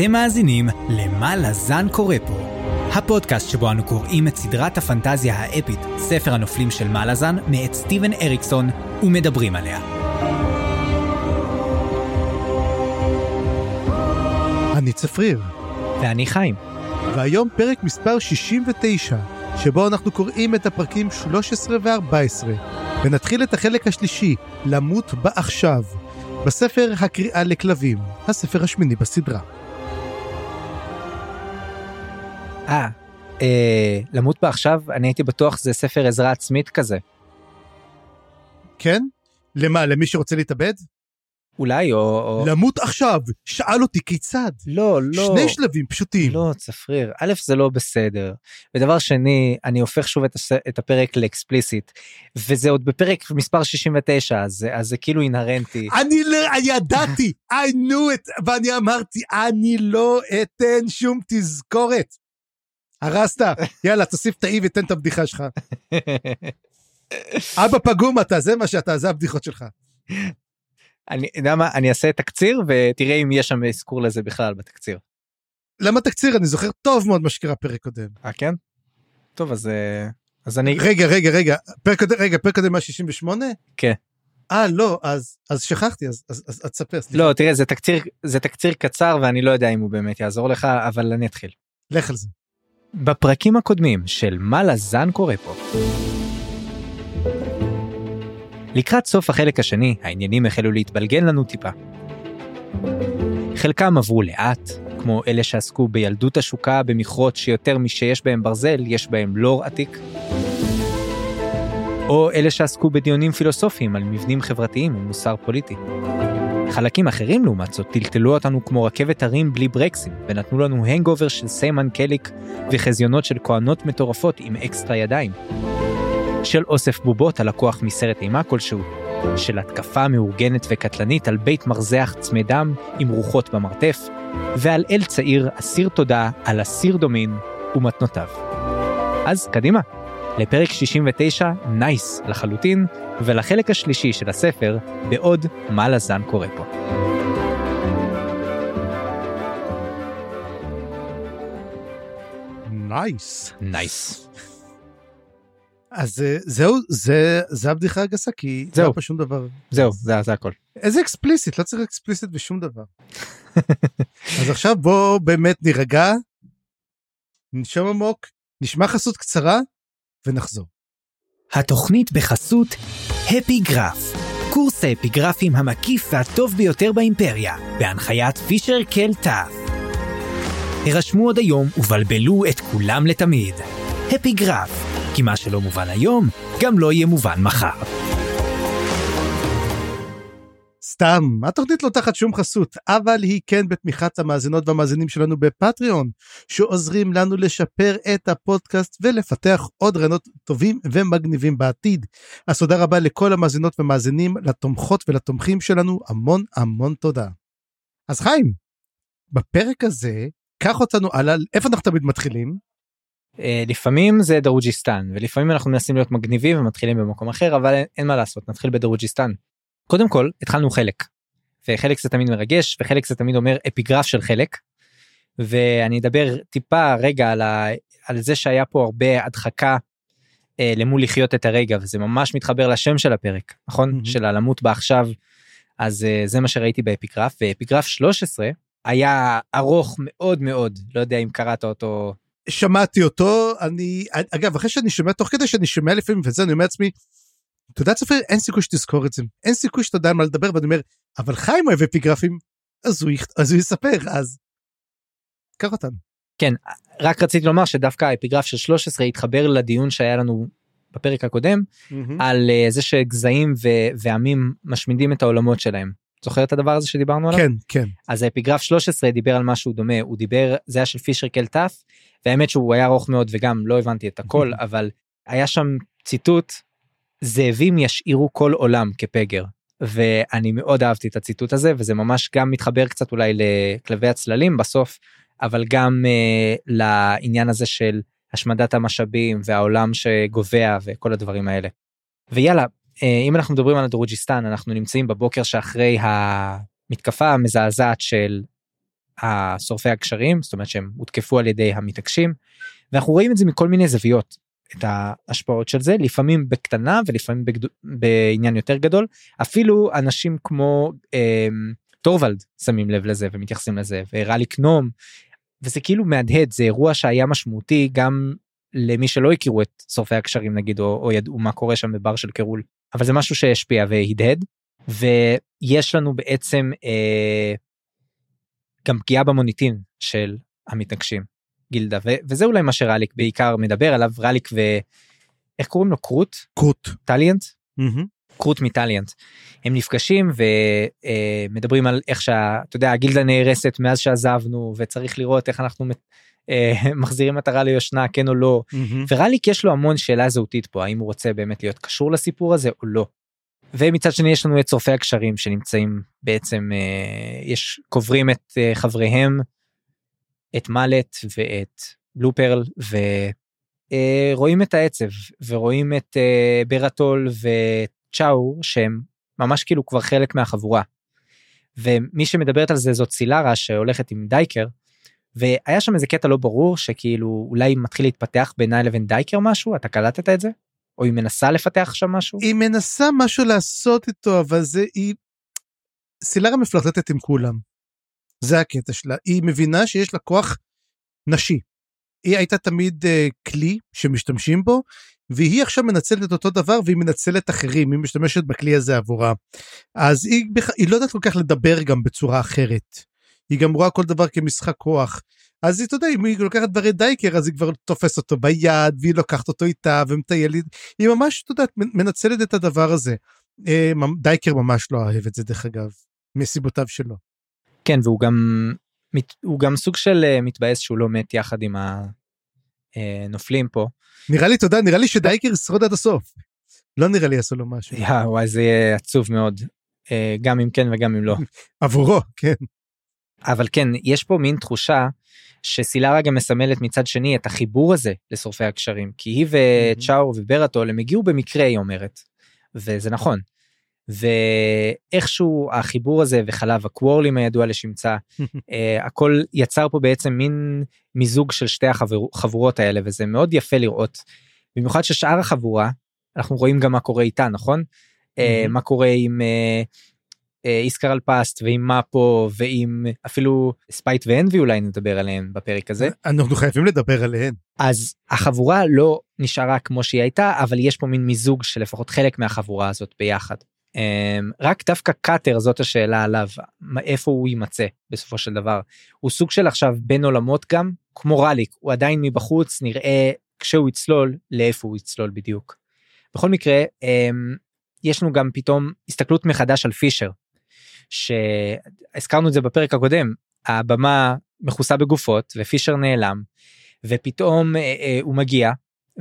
אתם מאזינים ל"מה לזן קורא פה", הפודקאסט שבו אנו קוראים את סדרת הפנטזיה האפית, ספר הנופלים של מה לזן, מאת סטיבן אריקסון, ומדברים עליה. אני צפריר, ואני חיים. והיום פרק מספר 69, שבו אנחנו קוראים את הפרקים 13 ו-14, ונתחיל את החלק השלישי, למות בעכשיו, בספר הקריאה לכלבים, הספר השמיני בסדרה. אה, אה, למות בעכשיו, אני הייתי בטוח זה ספר עזרה עצמית כזה. כן? למה, למי שרוצה להתאבד? אולי, או... או... למות עכשיו! שאל אותי כיצד? לא, לא. שני שלבים פשוטים. לא, צפריר. א', זה לא בסדר. ודבר שני, אני הופך שוב את, הס... את הפרק לאקספליסיט, וזה עוד בפרק מספר 69, אז, אז זה כאילו אינהרנטי. אני לא, אני ידעתי, I knew it, ואני אמרתי, אני לא אתן שום תזכורת. הרסת, יאללה, תוסיף את האי ותן את הבדיחה שלך. אבא פגום אתה, זה מה שאתה, זה הבדיחות שלך. אני יודע מה, אני אעשה תקציר ותראה אם יש שם אזכור לזה בכלל בתקציר. למה תקציר? אני זוכר טוב מאוד מה שקרה פרק קודם. אה, כן? טוב, אז... אה, אז אני... רגע, רגע, רגע, פרק קודם, רגע, פרק קודם מה 68? כן. אה, לא, אז, אז שכחתי, אז, אז, אז, אז תספר. לא, תראה, זה תקציר, זה תקציר קצר ואני לא יודע אם הוא באמת יעזור לך, אבל אני אתחיל. לך על זה. בפרקים הקודמים של מה לזן קורה פה. לקראת סוף החלק השני, העניינים החלו להתבלגן לנו טיפה. חלקם עברו לאט, כמו אלה שעסקו בילדות עשוקה במכרות שיותר משיש בהם ברזל, יש בהם לור עתיק. או אלה שעסקו בדיונים פילוסופיים על מבנים חברתיים ומוסר פוליטי. חלקים אחרים לעומת זאת טלטלו אותנו כמו רכבת הרים בלי ברקסים, ונתנו לנו hangover של סיימן קליק וחזיונות של כהנות מטורפות עם אקסטרה ידיים. של אוסף בובות הלקוח מסרט אימה כלשהו, של התקפה מאורגנת וקטלנית על בית מרזח צמא דם עם רוחות במרתף, ועל אל צעיר אסיר תודה על אסיר דומין ומתנותיו. אז קדימה, לפרק 69 nice לחלוטין, ולחלק השלישי של הספר, בעוד מה לזן קורה פה. Nice. Nice. אז אה, זהו, זה, זה הבדיחה הגסה, כי זהו. לא היה פה שום דבר. זהו, זה, זה הכל. איזה explicit, לא צריך explicit בשום דבר. אז עכשיו בוא באמת נירגע, ננשום עמוק, נשמע חסות קצרה, ונחזור. התוכנית בחסות הפיגרף, קורס האפיגרפים המקיף והטוב ביותר באימפריה, בהנחיית פישר קל טאף. הרשמו עוד היום ובלבלו את כולם לתמיד. הפיגרף, כי מה שלא מובן היום, גם לא יהיה מובן מחר. סתם, התוכנית לא תחת שום חסות, אבל היא כן בתמיכת המאזינות והמאזינים שלנו בפטריון, שעוזרים לנו לשפר את הפודקאסט ולפתח עוד רעיונות טובים ומגניבים בעתיד. אז תודה רבה לכל המאזינות ומאזינים, לתומכות ולתומכים שלנו, המון המון תודה. אז חיים, בפרק הזה, קח אותנו הלאה, איפה אנחנו תמיד מתחילים? אה, לפעמים זה דרוג'יסטן, ולפעמים אנחנו מנסים להיות מגניבים ומתחילים במקום אחר, אבל אין, אין מה לעשות, נתחיל בדרוג'יסטן. קודם כל, התחלנו חלק. וחלק זה תמיד מרגש, וחלק זה תמיד אומר אפיגרף של חלק. ואני אדבר טיפה רגע על, ה... על זה שהיה פה הרבה הדחקה אה, למול לחיות את הרגע, וזה ממש מתחבר לשם של הפרק, נכון? Mhm. של הלמות בעכשיו. אז אה, זה מה שראיתי באפיגרף, ואפיגרף 13 היה ארוך מאוד מאוד, לא יודע אם קראת אותו. שמעתי אותו, אני, אגב, אחרי שאני שומע, תוך כדי שאני שומע לפעמים וזה, אני אומר לעצמי, אתה יודע צפיר, אין סיכוי שתזכור את זה, אין סיכוי שאתה יודע על מה לדבר, ואני אומר, אבל חיים אוהב אפיגרפים, אז הוא, אז הוא יספר, אז... קח אותנו. כן, רק רציתי לומר שדווקא האפיגרף של 13 התחבר לדיון שהיה לנו בפרק הקודם, על אה, זה שגזעים ו- ועמים משמידים את העולמות שלהם. זוכר את הדבר הזה שדיברנו עליו? כן, כן. אז האפיגרף 13 דיבר על משהו דומה, הוא דיבר, זה היה של פישר קלטף, והאמת שהוא היה ארוך מאוד וגם לא הבנתי את הכל, אבל היה שם ציטוט, זאבים ישאירו כל עולם כפגר. ואני מאוד אהבתי את הציטוט הזה, וזה ממש גם מתחבר קצת אולי לכלבי הצללים בסוף, אבל גם uh, לעניין הזה של השמדת המשאבים והעולם שגובע וכל הדברים האלה. ויאללה, uh, אם אנחנו מדברים על הדרוג'יסטן, אנחנו נמצאים בבוקר שאחרי המתקפה המזעזעת של השורפי הקשרים, זאת אומרת שהם הותקפו על ידי המתעקשים, ואנחנו רואים את זה מכל מיני זוויות, את ההשפעות של זה, לפעמים בקטנה ולפעמים בגד... בעניין יותר גדול, אפילו אנשים כמו אה, טורוולד שמים לב לזה ומתייחסים לזה, ורליק נום, וזה כאילו מהדהד, זה אירוע שהיה משמעותי גם למי שלא הכירו את שורפי הגשרים נגיד, או, או ידעו מה קורה שם בבר של קירול, אבל זה משהו שהשפיע והדהד, ויש לנו בעצם אה, גם פגיעה במוניטין של המתנגשים גילדה ו- וזה אולי מה שרליק בעיקר מדבר עליו רליק ו... איך קוראים לו קרוט? קרוט. טליאנט? מהמם. קרוט מטליאנט. הם נפגשים ומדברים על איך שאתה יודע הגילדה נהרסת מאז שעזבנו וצריך לראות איך אנחנו אה, מחזירים מטרה ליושנה כן או לא מהמם. ורליק יש לו המון שאלה זהותית פה האם הוא רוצה באמת להיות קשור לסיפור הזה או לא. ומצד שני יש לנו את שורפי הקשרים שנמצאים בעצם אה, יש קוברים את אה, חבריהם את מאלט ואת בלופרל ורואים את העצב ורואים את אה, ברטול וצ'או שהם ממש כאילו כבר חלק מהחבורה. ומי שמדברת על זה זאת סילרה שהולכת עם דייקר והיה שם איזה קטע לא ברור שכאילו אולי מתחיל להתפתח בינה לבין דייקר משהו אתה קלטת את זה? או היא מנסה לפתח שם משהו? היא מנסה משהו לעשות איתו אבל זה היא. סילרה מפלרטטת עם כולם. זה הקטע שלה היא מבינה שיש לה כוח נשי. היא הייתה תמיד uh, כלי שמשתמשים בו והיא עכשיו מנצלת את אותו דבר והיא מנצלת אחרים היא משתמשת בכלי הזה עבורה. אז היא, בכ- היא לא יודעת כל כך לדבר גם בצורה אחרת. היא גם רואה כל דבר כמשחק כוח. אז היא, אתה יודע, אם היא לוקחת דברי דייקר, אז היא כבר תופסת אותו ביד, והיא לוקחת אותו איתה, ומטיילת, היא ממש, אתה יודע, מנצלת את הדבר הזה. אה, דייקר ממש לא אוהב את זה, דרך אגב, מסיבותיו שלו. כן והוא גם הוא גם סוג של אה, מתבאס שהוא לא מת יחד עם הנופלים פה. נראה לי, יודע, נראה לי שדייקר ישרוד עד הסוף. לא נראה לי יעשו לו משהו. יא, וואי זה יהיה עצוב מאוד אה, גם אם כן וגם אם לא. עבורו, כן. אבל כן יש פה מין תחושה שסילרה גם מסמלת מצד שני את החיבור הזה לשורפי הקשרים כי היא וצ'או וברטול הם הגיעו במקרה היא אומרת וזה נכון. ואיכשהו החיבור הזה וחלב הקוורלים הידוע לשמצה אה, הכל יצר פה בעצם מין מיזוג של שתי החבורות האלה וזה מאוד יפה לראות. במיוחד ששאר החבורה אנחנו רואים גם מה קורה איתה נכון? מהמם. מה קורה עם אה, אה, איסקרל פאסט ועם מאפו ועם אפילו ספייט ואנבי אולי נדבר עליהם בפרק הזה אנחנו חייבים לדבר עליהן. אז החבורה לא נשארה כמו שהיא הייתה אבל יש פה מין מיזוג של לפחות חלק מהחבורה הזאת ביחד. אמ, רק דווקא קאטר זאת השאלה עליו איפה הוא יימצא בסופו של דבר הוא סוג של עכשיו בין עולמות גם כמו רליק הוא עדיין מבחוץ נראה כשהוא יצלול לאיפה הוא יצלול בדיוק. בכל מקרה אמ, יש לנו גם פתאום הסתכלות מחדש על פישר שהזכרנו את זה בפרק הקודם הבמה מכוסה בגופות ופישר נעלם ופתאום אה, אה, הוא מגיע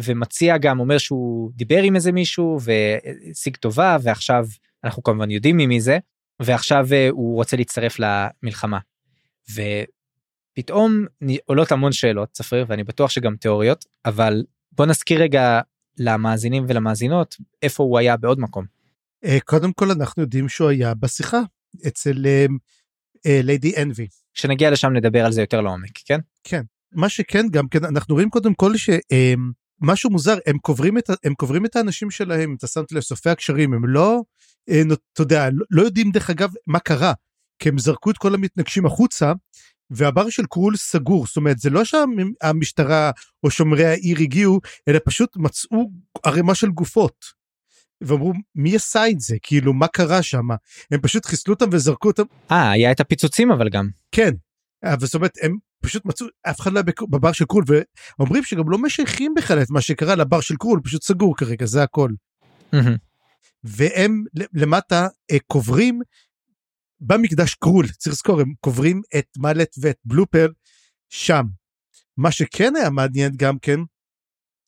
ומציע גם אומר שהוא דיבר עם איזה מישהו והשיג טובה ועכשיו אנחנו כמובן יודעים ממי זה ועכשיו אה, הוא רוצה להצטרף למלחמה. ופתאום עולות המון שאלות צפריר ואני בטוח שגם תיאוריות אבל בוא נזכיר רגע למאזינים ולמאזינות איפה הוא היה בעוד מקום. אה, קודם כל אנחנו יודעים שהוא היה בשיחה אצל אה, אה, ליידי אנבי. כשנגיע לשם נדבר על זה יותר לעומק כן? מה שכן גם כן אנחנו רואים קודם כל שמשהו מוזר הם קוברים את הם קוברים את האנשים שלהם אתה שמת לב סופי הקשרים הם לא אה, אתה יודע לא, לא יודעים דרך אגב מה קרה כי הם זרקו את כל המתנגשים החוצה והבר של קרול סגור זאת אומרת זה לא שהמשטרה או שומרי העיר הגיעו אלא פשוט מצאו ערימה של גופות. ואמרו מי עשה את זה כאילו מה קרה שם הם פשוט חיסלו אותם וזרקו אותם אה היה את הפיצוצים אבל גם כן. אבל זאת אומרת הם פשוט מצאו אף אחד לא בבר של קרול ואומרים שגם לא משייכים בכלל את מה שקרה לבר של קרול פשוט סגור כרגע זה הכל. והם למטה אה, קוברים במקדש קרול צריך לזכור הם קוברים את מאלט ואת בלופר שם. מה שכן היה מעניין גם כן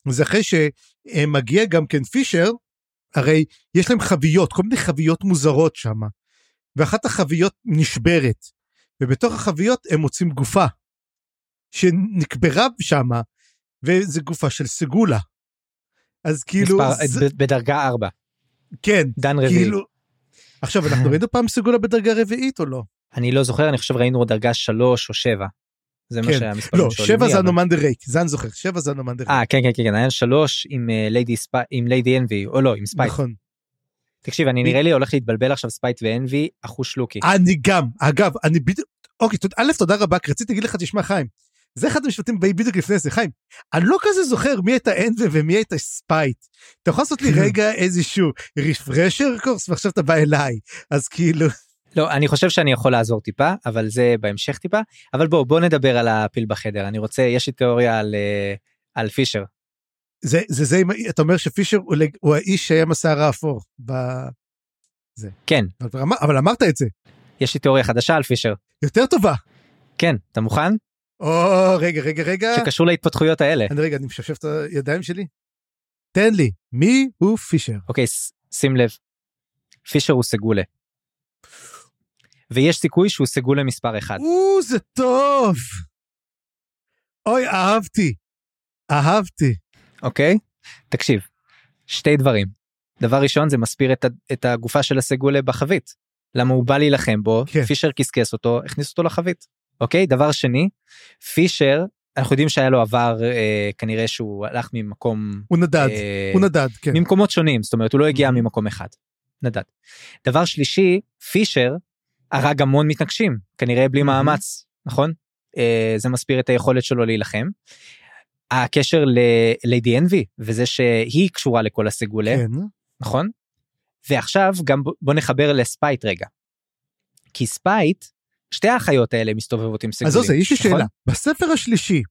זה אחרי שמגיע גם כן פישר הרי יש להם חביות כל מיני חביות מוזרות שם ואחת החביות נשברת ובתוך החביות הם מוצאים גופה שנקברה שם וזה גופה של סגולה. אז כאילו מספר, זה, ב- בדרגה 4 כן דן רביעי. כאילו עכשיו אנחנו ראינו פעם סגולה בדרגה רביעית או לא? אני לא זוכר, אני חושב ראינו דרגה 3 או 7. זה מה כן. שהמספרים לא, שבע זה אבל- הנומנדר רייק, זה אני זוכר, שבע זה הנומנדר רייק. אה, כן, כן, כן, כן, היה 3 עם אה, ליידי ספייט, עם ליידי אנבי, או לא, עם ספייט. נכון. תקשיב, אני מי- נראה לי הולך להתבלבל עכשיו ספייט ואנבי, אחוש לוקי. אני גם, אגב, אני בדיוק, אוקיי, תודה- א', תודה רבה, כי רציתי להגיד לך, תשמע, חיים, זה אחד המשפטים באים בדיוק לפני זה, חיים, אני לא כזה זוכר מי הייתה אנבי ומי הייתה ספייט. אתה יכול לעשות לי רגע איזשהו refresher course, ועכשיו אתה בא אליי, אז כאילו, לא, אני חושב שאני יכול לעזור טיפה, אבל זה בהמשך טיפה. אבל בוא, בוא נדבר על הפיל בחדר. אני רוצה, יש לי תיאוריה על, אה, על פישר. זה, זה, זה, אתה אומר שפישר הוא, הוא האיש שהיה עם השיער האפור, ב... כן, אבל, אבל אמרת את זה, יש לי תיאוריה חדשה על פישר. יותר טובה. כן, אתה מוכן? או, רגע, רגע, רגע, שקשור להתפתחויות האלה. אני רגע, אני משפשף את הידיים שלי. תן לי, מי הוא פישר? אוקיי, שים לב. פישר הוא סגולה. ויש סיכוי שהוא סגולה מספר אחד. או, זה טוב. אוי, אהבתי. אהבתי. אוקיי? תקשיב, שתי דברים. דבר ראשון זה מסביר את, את הגופה של הסגולה בחבית. למה הוא בא להילחם בו, כן. פישר קסקס אותו, הכניס אותו לחבית. אוקיי? דבר שני, פישר, אנחנו יודעים שהיה לו עבר אה, כנראה שהוא הלך ממקום... הוא נדד, אה, הוא נדד, כן. ממקומות שונים, זאת אומרת הוא לא הגיע Mhm. ממקום אחד. נדד. דבר שלישי, פישר הרג המון מתנקשים, כנראה בלי Mhm. מאמץ, נכון? אה, זה מסביר את היכולת שלו להילחם. הקשר לליידי אנבי וזה שהיא קשורה לכל הסגולה, כן. נכון? ועכשיו גם בוא נחבר לספייט רגע. כי ספייט, שתי האחיות האלה מסתובבות עם סגולים. אז עושה, יש לי נכון? שאלה. בספר השלישי,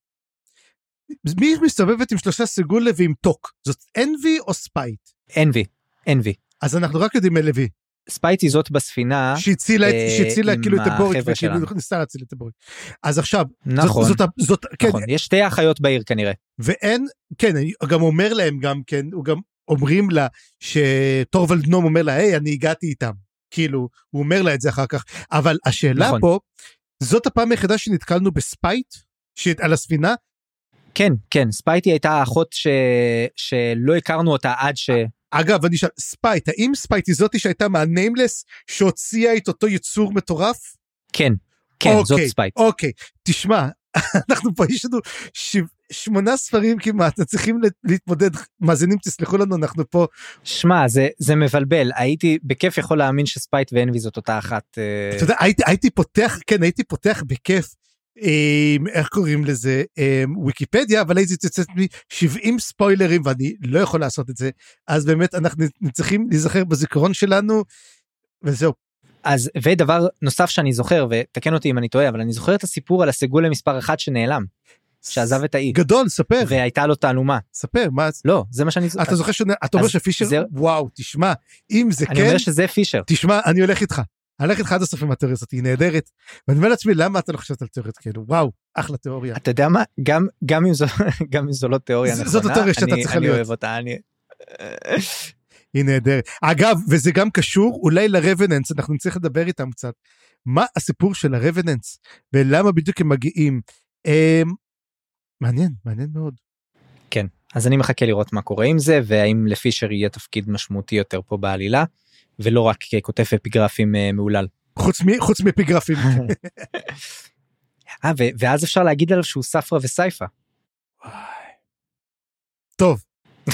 מי מסתובבת עם שלושה סגולה ועם טוק? זאת אנבי או ספייט? אנבי, אנבי. אז אנחנו רק יודעים לוי. ספייט היא זאת בספינה, שהצילה את- אה, שהצילה כאילו את החבר'ה וכאילו. ניסה להציל את הבורית. אז עכשיו, זאת- נכון, זאת, ה- זאת, כן, נכון, יש שתי האחיות בעיר כנראה. ואין, כן, אני גם אומר להם גם כן, הוא גם אומרים לה שטורוולד נום אומר לה, היי, אני הגעתי איתם. כאילו, הוא אומר לה את זה אחר כך. אבל השאלה נכון. פה, זאת הפעם היחידה שנתקלנו בספייט, שעל הספינה, כן, כן, ספייטי הייתה האחות ש... שלא הכרנו אותה עד ש... אגב, אני אשאל, ספייט, האם ספייט היא זאתי שהייתה מה Nameless שהוציאה את אותו יצור מטורף? כן, כן, זאת אוקיי, ספייט. אוקיי, תשמע, אנחנו פה, יש לנו ש... שמונה ספרים כמעט, צריכים להתמודד, מאזינים תסלחו לנו, אנחנו פה, שמע, זה, זה מבלבל, הייתי בכיף יכול להאמין שספייט ואנבי זאת אותה אחת. אה, אתה יודע, הייתי, הייתי פותח, כן, הייתי פותח בכיף, אה, איך קוראים לזה, אה, ויקיפדיה, אבל הייתי יוצאת לי 70 ספוילרים ואני לא יכול לעשות את זה, אז באמת אנחנו צריכים להיזכר בזיכרון שלנו, וזהו. אז ודבר נוסף שאני זוכר, ותקן אותי אם אני טועה, אבל אני זוכר את הסיפור על הסגולה מספר אחת שנעלם, שעזב את האי, גדול, ספר, והייתה לו תעלומה. ספר, מה, לא, זה מה שאני זוכר. אתה זוכר שאתה אומר שפישר, זה- וואו, תשמע, אם זה אני כן, אומר שזה פישר. תשמע, אני הולך איתך. אני הולך איתך עד הסוף עם התיאוריה הזאת, היא נהדרת. ואני אומר לעצמי, למה אתה לא חושבת על תיאוריות כאלו? וואו, אחלה תיאוריה. אתה יודע מה, גם, גם, אם, זו, גם אם זו לא תיאוריה נכונה, זאת התיאוריה שאתה אני, צריכה אני להיות. אוהב אותה, אני... היא נהדרת. אגב, וזה גם קשור אולי לרבננס, אנחנו נצטרך לדבר איתם קצת. מה הסיפור של הרבננס, ולמה בדיוק הם מגיעים. אמ, מעניין, מעניין מאוד. כן, אז אני מחכה לראות מה קורה עם זה, והאם לפישר יהיה תפקיד משמעותי יותר פה בעלילה, ולא רק ככותב אפיגרפים אה, מהולל. חוץ מ- חוץ מאפיגרפים. אה, ואז אפשר להגיד עליו שהוא ספרא וסייפא. טוב.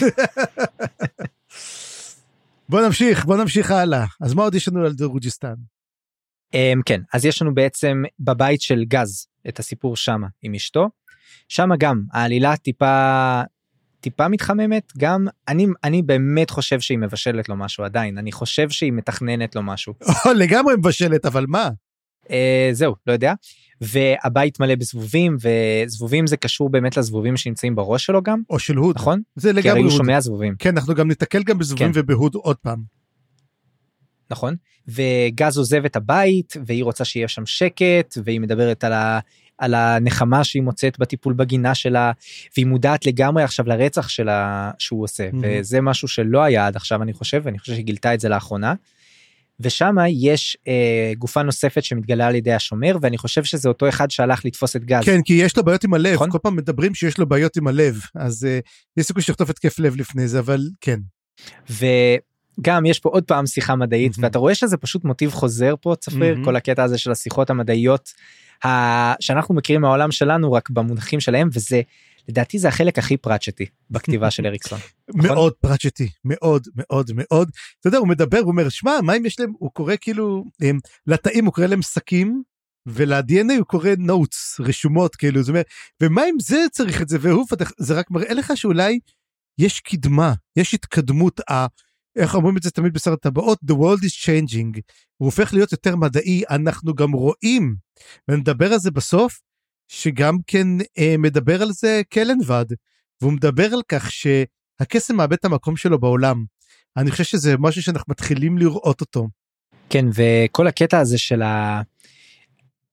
בוא נמשיך, בוא נמשיך הלאה. אז מה עוד יש לנו על דרוג'יסטן? Um, כן, אז יש לנו בעצם בבית של גז את הסיפור שמה עם אשתו. שמה גם העלילה טיפה טיפה מתחממת גם אני אני באמת חושב שהיא מבשלת לו משהו עדיין אני חושב שהיא מתכננת לו משהו לגמרי מבשלת, אבל מה? uh, זהו לא יודע והבית מלא בזבובים וזבובים זה קשור באמת לזבובים שנמצאים בראש שלו גם או של הוד. נכון זה כי הרי לגמרי הוא. שומע זבובים כן, אנחנו גם ניתקל גם בזבובים כן. ובהוד עוד פעם. נכון וגז עוזב את הבית והיא רוצה שיהיה שם שקט והיא מדברת על, ה, על הנחמה שהיא מוצאת בטיפול בגינה שלה והיא מודעת לגמרי עכשיו לרצח שלה שהוא עושה Mhm. וזה משהו שלא היה עד עכשיו אני חושב ואני חושב שהיא גילתה את זה לאחרונה. ושמה יש אה, גופה נוספת שמתגלה על ידי השומר ואני חושב שזה אותו אחד שהלך לתפוס את גז. כן, כי יש לו בעיות עם הלב, נכון. כל פעם מדברים שיש לו בעיות עם הלב, אז uh, יש סיכוי שיחטוף התקף לב לפני זה, אבל כן. ו, גם יש פה עוד פעם שיחה מדעית Mhm. ואתה רואה שזה פשוט מוטיב חוזר פה צפריר Mhm. כל הקטע הזה של השיחות המדעיות ה- שאנחנו מכירים מהעולם שלנו רק במונחים שלהם וזה לדעתי זה החלק הכי פראצ'טי בכתיבה של אריקסון. נכון? מאוד פראצ'טי מאוד מאוד מאוד אתה יודע הוא מדבר הוא אומר שמע מה אם יש להם הוא קורא כאילו הם, לתאים הוא קורא להם שקים ול-DNA הוא קורא notes רשומות כאילו זאת אומרת ומה אם זה צריך את זה והוא פתח זה רק מראה לך שאולי יש קדמה יש התקדמות ה... איך אומרים את זה תמיד בשר הטבעות the world is changing הוא הופך להיות יותר מדעי אנחנו גם רואים ונדבר על זה בסוף שגם כן אה, מדבר על זה קלנבד והוא מדבר על כך שהקסם מאבד את המקום שלו בעולם. אני חושב שזה משהו שאנחנו מתחילים לראות אותו. כן וכל הקטע הזה של ה...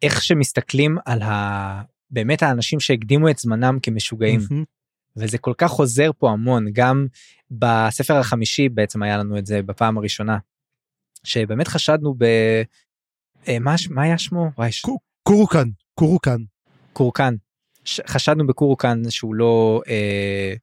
איך שמסתכלים על ה... באמת האנשים שהקדימו את זמנם כמשוגעים מהמם. וזה כל כך חוזר פה המון גם בספר החמישי בעצם היה לנו את זה בפעם הראשונה. שבאמת חשדנו ב... אה, מה, מה היה שמו? וואי, ש... קו- קורוקן קורוקן קורקן. חשדנו בקורקן שהוא לא אה,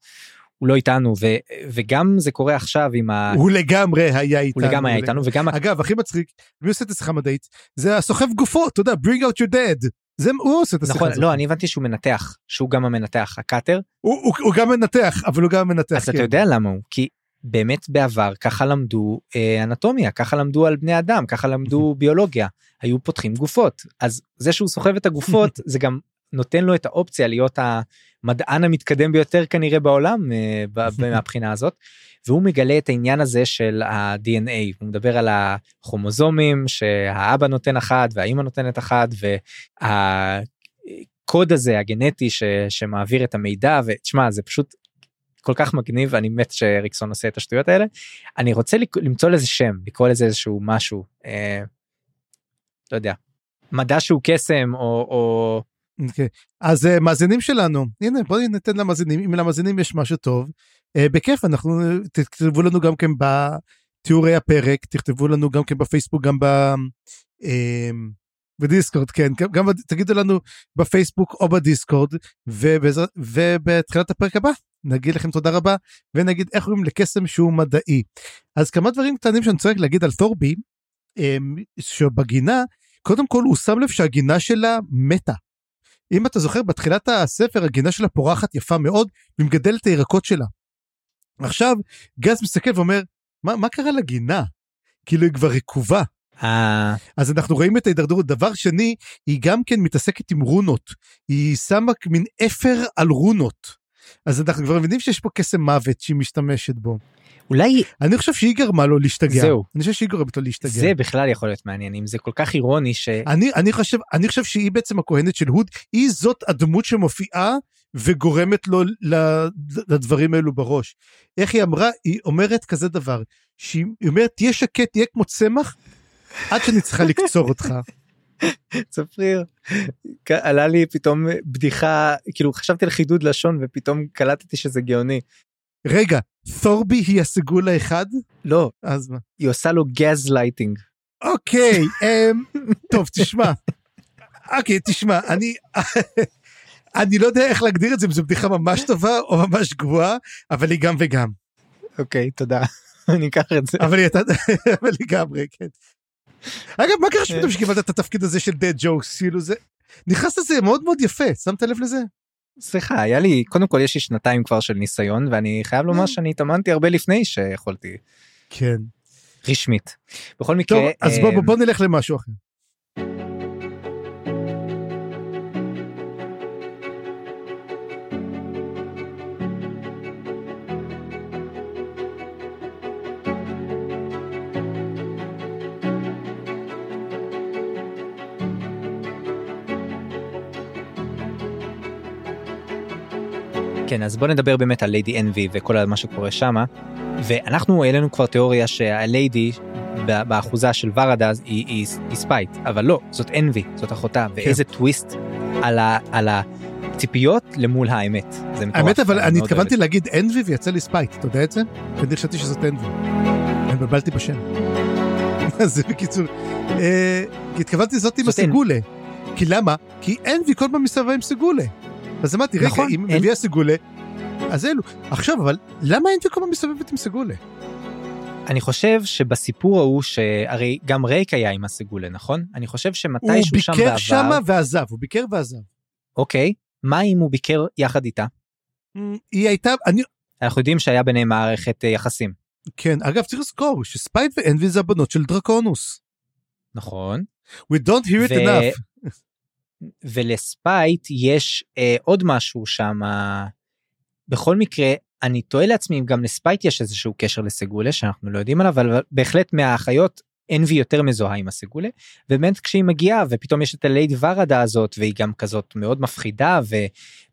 הוא לא איתנו ו... וגם זה קורה עכשיו עם ה... הוא לגמרי היה איתנו. הוא לגמרי היה איתנו וגם אגב הכי מצחיק מי עושה את השיחה המדעית זה הסוחב גופות אתה יודע bring out your dead זה הוא עושה את השיחה נכון הזאת. לא אני הבנתי שהוא מנתח שהוא גם המנתח הקאטר הוא, הוא, הוא גם מנתח אבל הוא גם מנתח. אז אתה כן. יודע למה הוא כי באמת בעבר ככה למדו אה, אנטומיה ככה למדו על בני אדם ככה למדו ביולוגיה היו פותחים גופות אז זה שהוא סוחב את הגופות זה גם נותן לו את האופציה להיות המדען המתקדם ביותר כנראה בעולם אה, מהבחינה הזאת והוא מגלה את העניין הזה של ה-DNA הוא מדבר על הכרומוזומים שהאבא נותן אחד והאימא נותנת אחד והקוד הזה הגנטי ש, שמעביר את המידע ותשמע זה פשוט כל כך מגניב אני מת שאריקסון עושה את השטויות האלה. אני רוצה למצוא לזה שם לקרוא לזה איזשהו משהו אה, לא יודע מדע שהוא קסם או, או אוקיי. אז uh, מאזינים שלנו הנה בואי ניתן למאזינים אם למאזינים יש משהו טוב uh, בכיף אנחנו תכתבו לנו גם כן בתיאורי הפרק תכתבו לנו גם כן בפייסבוק גם ב... uh, בדיסקורד כן גם, תגידו לנו בפייסבוק או בדיסקורד ובעזר, ובתחילת הפרק הבא נגיד לכם תודה רבה ונגיד איך קוראים לקסם שהוא מדעי אז כמה דברים קטנים שאני צריך להגיד על תורבי um, שבגינה קודם כל הוא שם לב שהגינה שלה מתה. אם אתה זוכר בתחילת הספר הגינה שלה פורחת יפה מאוד והיא מגדלת את הירקות שלה. עכשיו גז מסתכל ואומר מה, מה קרה לגינה? כאילו היא כבר רקובה. אה, אז אנחנו רואים את ההידרדרות. דבר שני, היא גם כן מתעסקת עם רונות. היא שמה מין אפר על רונות. אז אנחנו כבר מבינים שיש פה קסם מוות שהיא משתמשת בו. אולי אני חושב שהיא גרמה לו להשתגע. זהו. אני חושב שהיא גורמת לו להשתגע. זה בכלל יכול להיות מעניין אם זה כל כך אירוני ש... אני, חושב, אני חושב שהיא בעצם הכהנת של הוד, היא זאת הדמות שמופיעה וגורמת לו לדברים האלו בראש. איך היא אמרה? היא אומרת כזה דבר, שהיא אומרת תהיה שקט, תהיה כמו צמח, עד שאני צריכה לקצור אותך. צפריר עלה לי פתאום בדיחה כאילו חשבתי על חידוד לשון ופתאום קלטתי שזה גאוני. רגע, תורבי היא הסגול האחד? לא אז מה? היא עושה לו גז לייטינג. אוקיי, אמ, טוב, תשמע. אוקיי, תשמע, אני... אני לא יודע איך להגדיר את זה, אם זו בדיחה ממש טובה או ממש גרועה, אבל היא גם וגם. אוקיי תודה אני אקח את זה. אבל היא הייתה... אבל לגמרי, כן. אגב, מה קרה שפתאום שקיבלת את התפקיד הזה של dead jokes? כאילו זה... נכנסת לזה מאוד מאוד יפה, שמת לב לזה? סליחה היה לי קודם כל יש לי שנתיים כבר של ניסיון ואני חייב לומר שאני התאמנתי הרבה לפני שיכולתי כן. רשמית. בכל מקרה טוב, אז בוא, בוא, בוא נלך למשהו אחר. כן אז בוא נדבר באמת על ליידי אנבי וכל מה שקורה שמה ואנחנו העלינו כבר תיאוריה שהליידי באחוזה של ורדה היא, היא, היא ספייט אבל לא זאת אנבי זאת אחותה ואיזה טוויסט על, ה, על הציפיות למול האמת. זה מטורף. האמת, אבל אני התכוונתי להגיד אנבי ויצא לי ספייט, אתה יודע את זה? אני חשבתי שזאת אנבי. אני התבלבלתי בשם. אז זה בקיצור. אה, התכוונתי זאת עם. הסגולה. כי למה? כי אנבי כל פעם מסתובבה עם סגולה. אז אמרתי, רגע, נכון, אם אין- מביאה סגולה, אז אלו. עכשיו, אבל למה כל פעם מסתובבת עם סגולה? אני חושב שבסיפור ההוא, שהרי גם רייק היה עם הסגולה, נכון? אני חושב הוא שמתישהו שם בעבר... ביקר שמה ועזב, הוא ביקר ועזב. אוקיי, מה אם הוא ביקר יחד איתה? היא הייתה, אני, אנחנו יודעים שהיה ביניהם מערכת אה, יחסים, כן, אגב צריך לזכור שספייט ואנבי זה הבנות של דרקונוס. נכון? We don't hear it ו- enough. ולספייט יש אה, עוד משהו שם. אה, בכל מקרה, אני תוהה לעצמי אם גם לספייט יש איזשהו קשר לסגולה שאנחנו לא יודעים עליו, אבל בהחלט מהאחיות אנבי יותר מזוהה עם הסגולה. ובאמת כשהיא מגיעה ופתאום יש את הליידי ורדה הזאת והיא גם כזאת מאוד מפחידה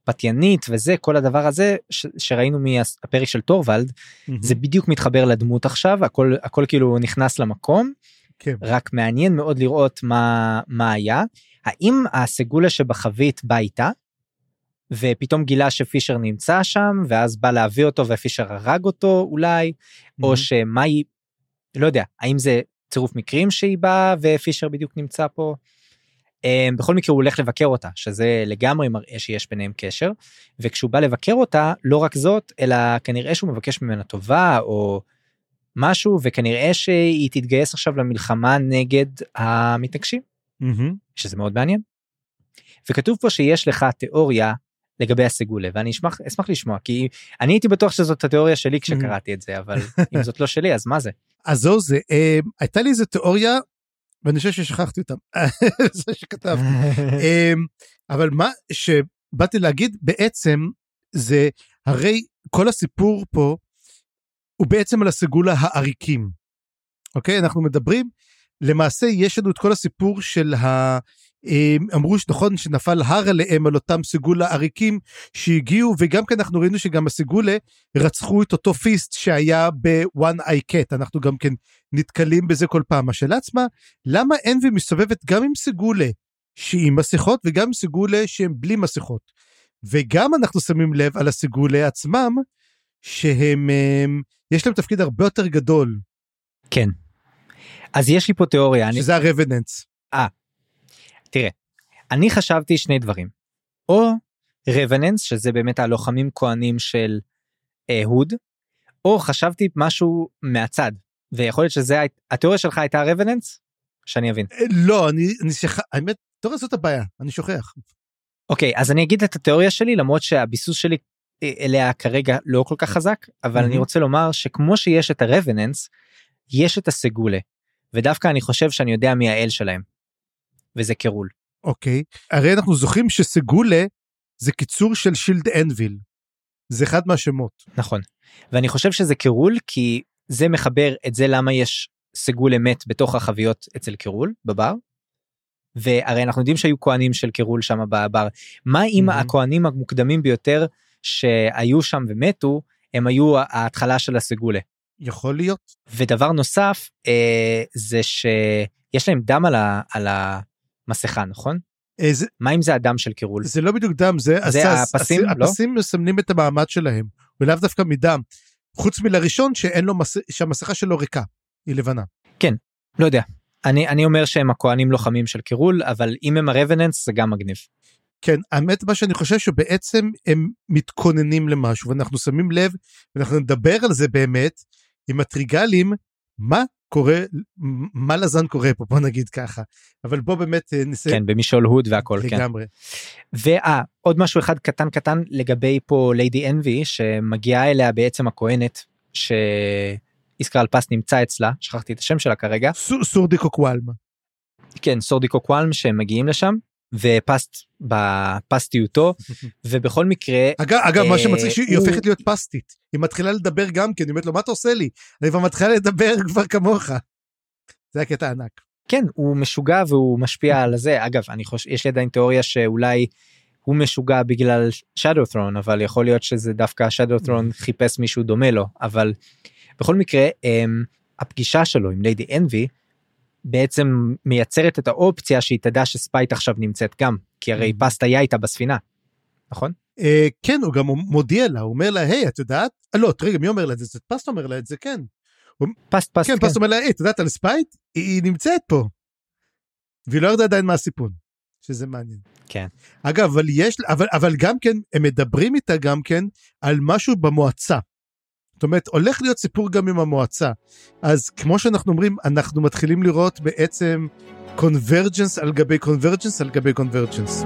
ופתיינית וזה כל הדבר הזה ש- שראינו מהפרק של טורוולד זה בדיוק מתחבר לדמות עכשיו הכל הכל כאילו נכנס למקום כן. רק מעניין מאוד לראות מה מה היה האם הסגולה שבחבית בא איתה. ופתאום גילה שפישר נמצא שם ואז בא להביא אותו ופישר הרג אותו אולי או שמה היא לא יודע האם זה צירוף מקרים שהיא באה ופישר בדיוק נמצא פה. Um, בכל מקרה הוא הולך לבקר אותה שזה לגמרי מראה שיש ביניהם קשר וכשהוא בא לבקר אותה לא רק זאת אלא כנראה שהוא מבקש ממנה טובה או משהו וכנראה שהיא תתגייס עכשיו למלחמה נגד המתנגשים מהמם. שזה מאוד מעניין. וכתוב פה שיש לך תיאוריה לגבי הסגולה ואני אשמח אשמח לשמוע כי אני הייתי בטוח שזאת התיאוריה שלי כשקראתי את זה אבל אם זאת לא שלי אז מה זה. אז זהו זה, אה, הייתה לי איזה תיאוריה, ואני חושב ששכחתי אותה, זה שכתבתי. אה, אבל מה שבאתי להגיד בעצם זה הרי כל הסיפור פה הוא בעצם על הסגולה העריקים. אוקיי אנחנו מדברים למעשה יש לנו את כל הסיפור של ה... אה, אמרו שנכון שנפל הר עליהם על אותם סגולה עריקים שהגיעו וגם כן אנחנו ראינו שגם הסגולה רצחו את אותו פיסט שהיה ב-one eye cat אנחנו גם כן נתקלים בזה כל פעם. השאלה עצמה למה אנבי מסתובבת גם עם סגולה שהיא מסכות וגם עם סגולה שהם בלי מסכות? וגם אנחנו שמים לב על הסגולה עצמם שהם הם, יש להם תפקיד הרבה יותר גדול. כן. אז יש לי פה תיאוריה אני שזה הרבננס. תראה אני חשבתי שני דברים או רבננס שזה באמת הלוחמים כהנים של אה, הוד או חשבתי משהו מהצד ויכול להיות שזה התיאוריה שלך הייתה רבננס שאני אבין אה, לא אני אני שכח האמת תראה זאת הבעיה אני שוכח. אוקיי אז אני אגיד את התיאוריה שלי למרות שהביסוס שלי אה, אליה כרגע לא כל כך חזק אבל אני מהמם. רוצה לומר שכמו שיש את הרבננס יש את הסגולה ודווקא אני חושב שאני יודע מי האל שלהם. וזה קירול. אוקיי הרי אנחנו זוכרים שסגולה זה קיצור של שילד אנביל. זה אחד מהשמות. נכון. ואני חושב שזה קירול כי זה מחבר את זה למה יש סגול אמת בתוך החביות אצל קירול בבר. והרי אנחנו יודעים שהיו כהנים של קירול שם בבר. מה אם מהמם. הכהנים המוקדמים ביותר שהיו שם ומתו הם היו ההתחלה של הסגולה. יכול להיות. ודבר נוסף אה, זה שיש להם דם על, ה, על המסכה נכון? אה, זה, מה אם זה הדם של קירול? זה לא בדיוק דם זה, זה הסס- הפסים, הס- לא? הפסים מסמנים את המעמד שלהם ולאו דווקא מדם. חוץ מלראשון שאין לו מס... שהמסכה שלו ריקה היא לבנה. לא יודע. אני, אני אומר שהם הכהנים לוחמים של קירול אבל אם הם הרבננס זה גם מגניב. כן האמת מה שאני חושב שבעצם הם מתכוננים למשהו ואנחנו שמים לב ואנחנו נדבר על זה באמת עם הטריגלים מה קורה מה לזן קורה פה בוא נגיד ככה אבל בוא באמת אה, נסיים כן במשעול הוד והכל כן. לגמרי. ועוד משהו אחד קטן קטן לגבי פה ליידי אנבי שמגיעה אליה בעצם הכהנת שאיסקרל פס נמצא אצלה שכחתי את השם שלה כרגע סו- סורדיקו קוואלמה. כן סורדיקו קוואלם שהם מגיעים לשם ופסט בפסטיותו ובכל מקרה אגב, אגב מה אה, שמצחיק שהיא הופכת להיות פסטית. היא מתחילה לדבר גם כן היא אומרת לו מה אתה עושה לי? אני כבר מתחילה לדבר כבר כמוך. זה הקטע ענק. כן הוא משוגע והוא משפיע על זה. אגב אני חושב יש לי עדיין תיאוריה שאולי הוא משוגע בגלל shadow throne אבל יכול להיות שזה דווקא shadow throne חיפש מישהו דומה לו. אבל בכל מקרה אמ, הפגישה שלו עם ליידי אנבי בעצם מייצרת את האופציה שהיא תדע שספייט עכשיו נמצאת גם כי הרי. פסט היה איתה בספינה. נכון? אה, כן הוא גם מודיע לה הוא אומר לה היי את יודעת אה, לא רגע מי אומר לה את זה פסט אומר לה את זה כן פסט פסט כן פסט אומר לה היי את יודעת על ספייט היא, נמצאת פה. והיא לא ידעה עדיין מה הסיפור. שזה מעניין. כן. אגב אבל יש אבל אבל גם כן הם מדברים איתה גם כן על משהו במועצה. זאת אומרת, הולך להיות סיפור גם עם המועצה. אז כמו שאנחנו אומרים, אנחנו מתחילים לראות בעצם convergence על גבי convergence על גבי convergence.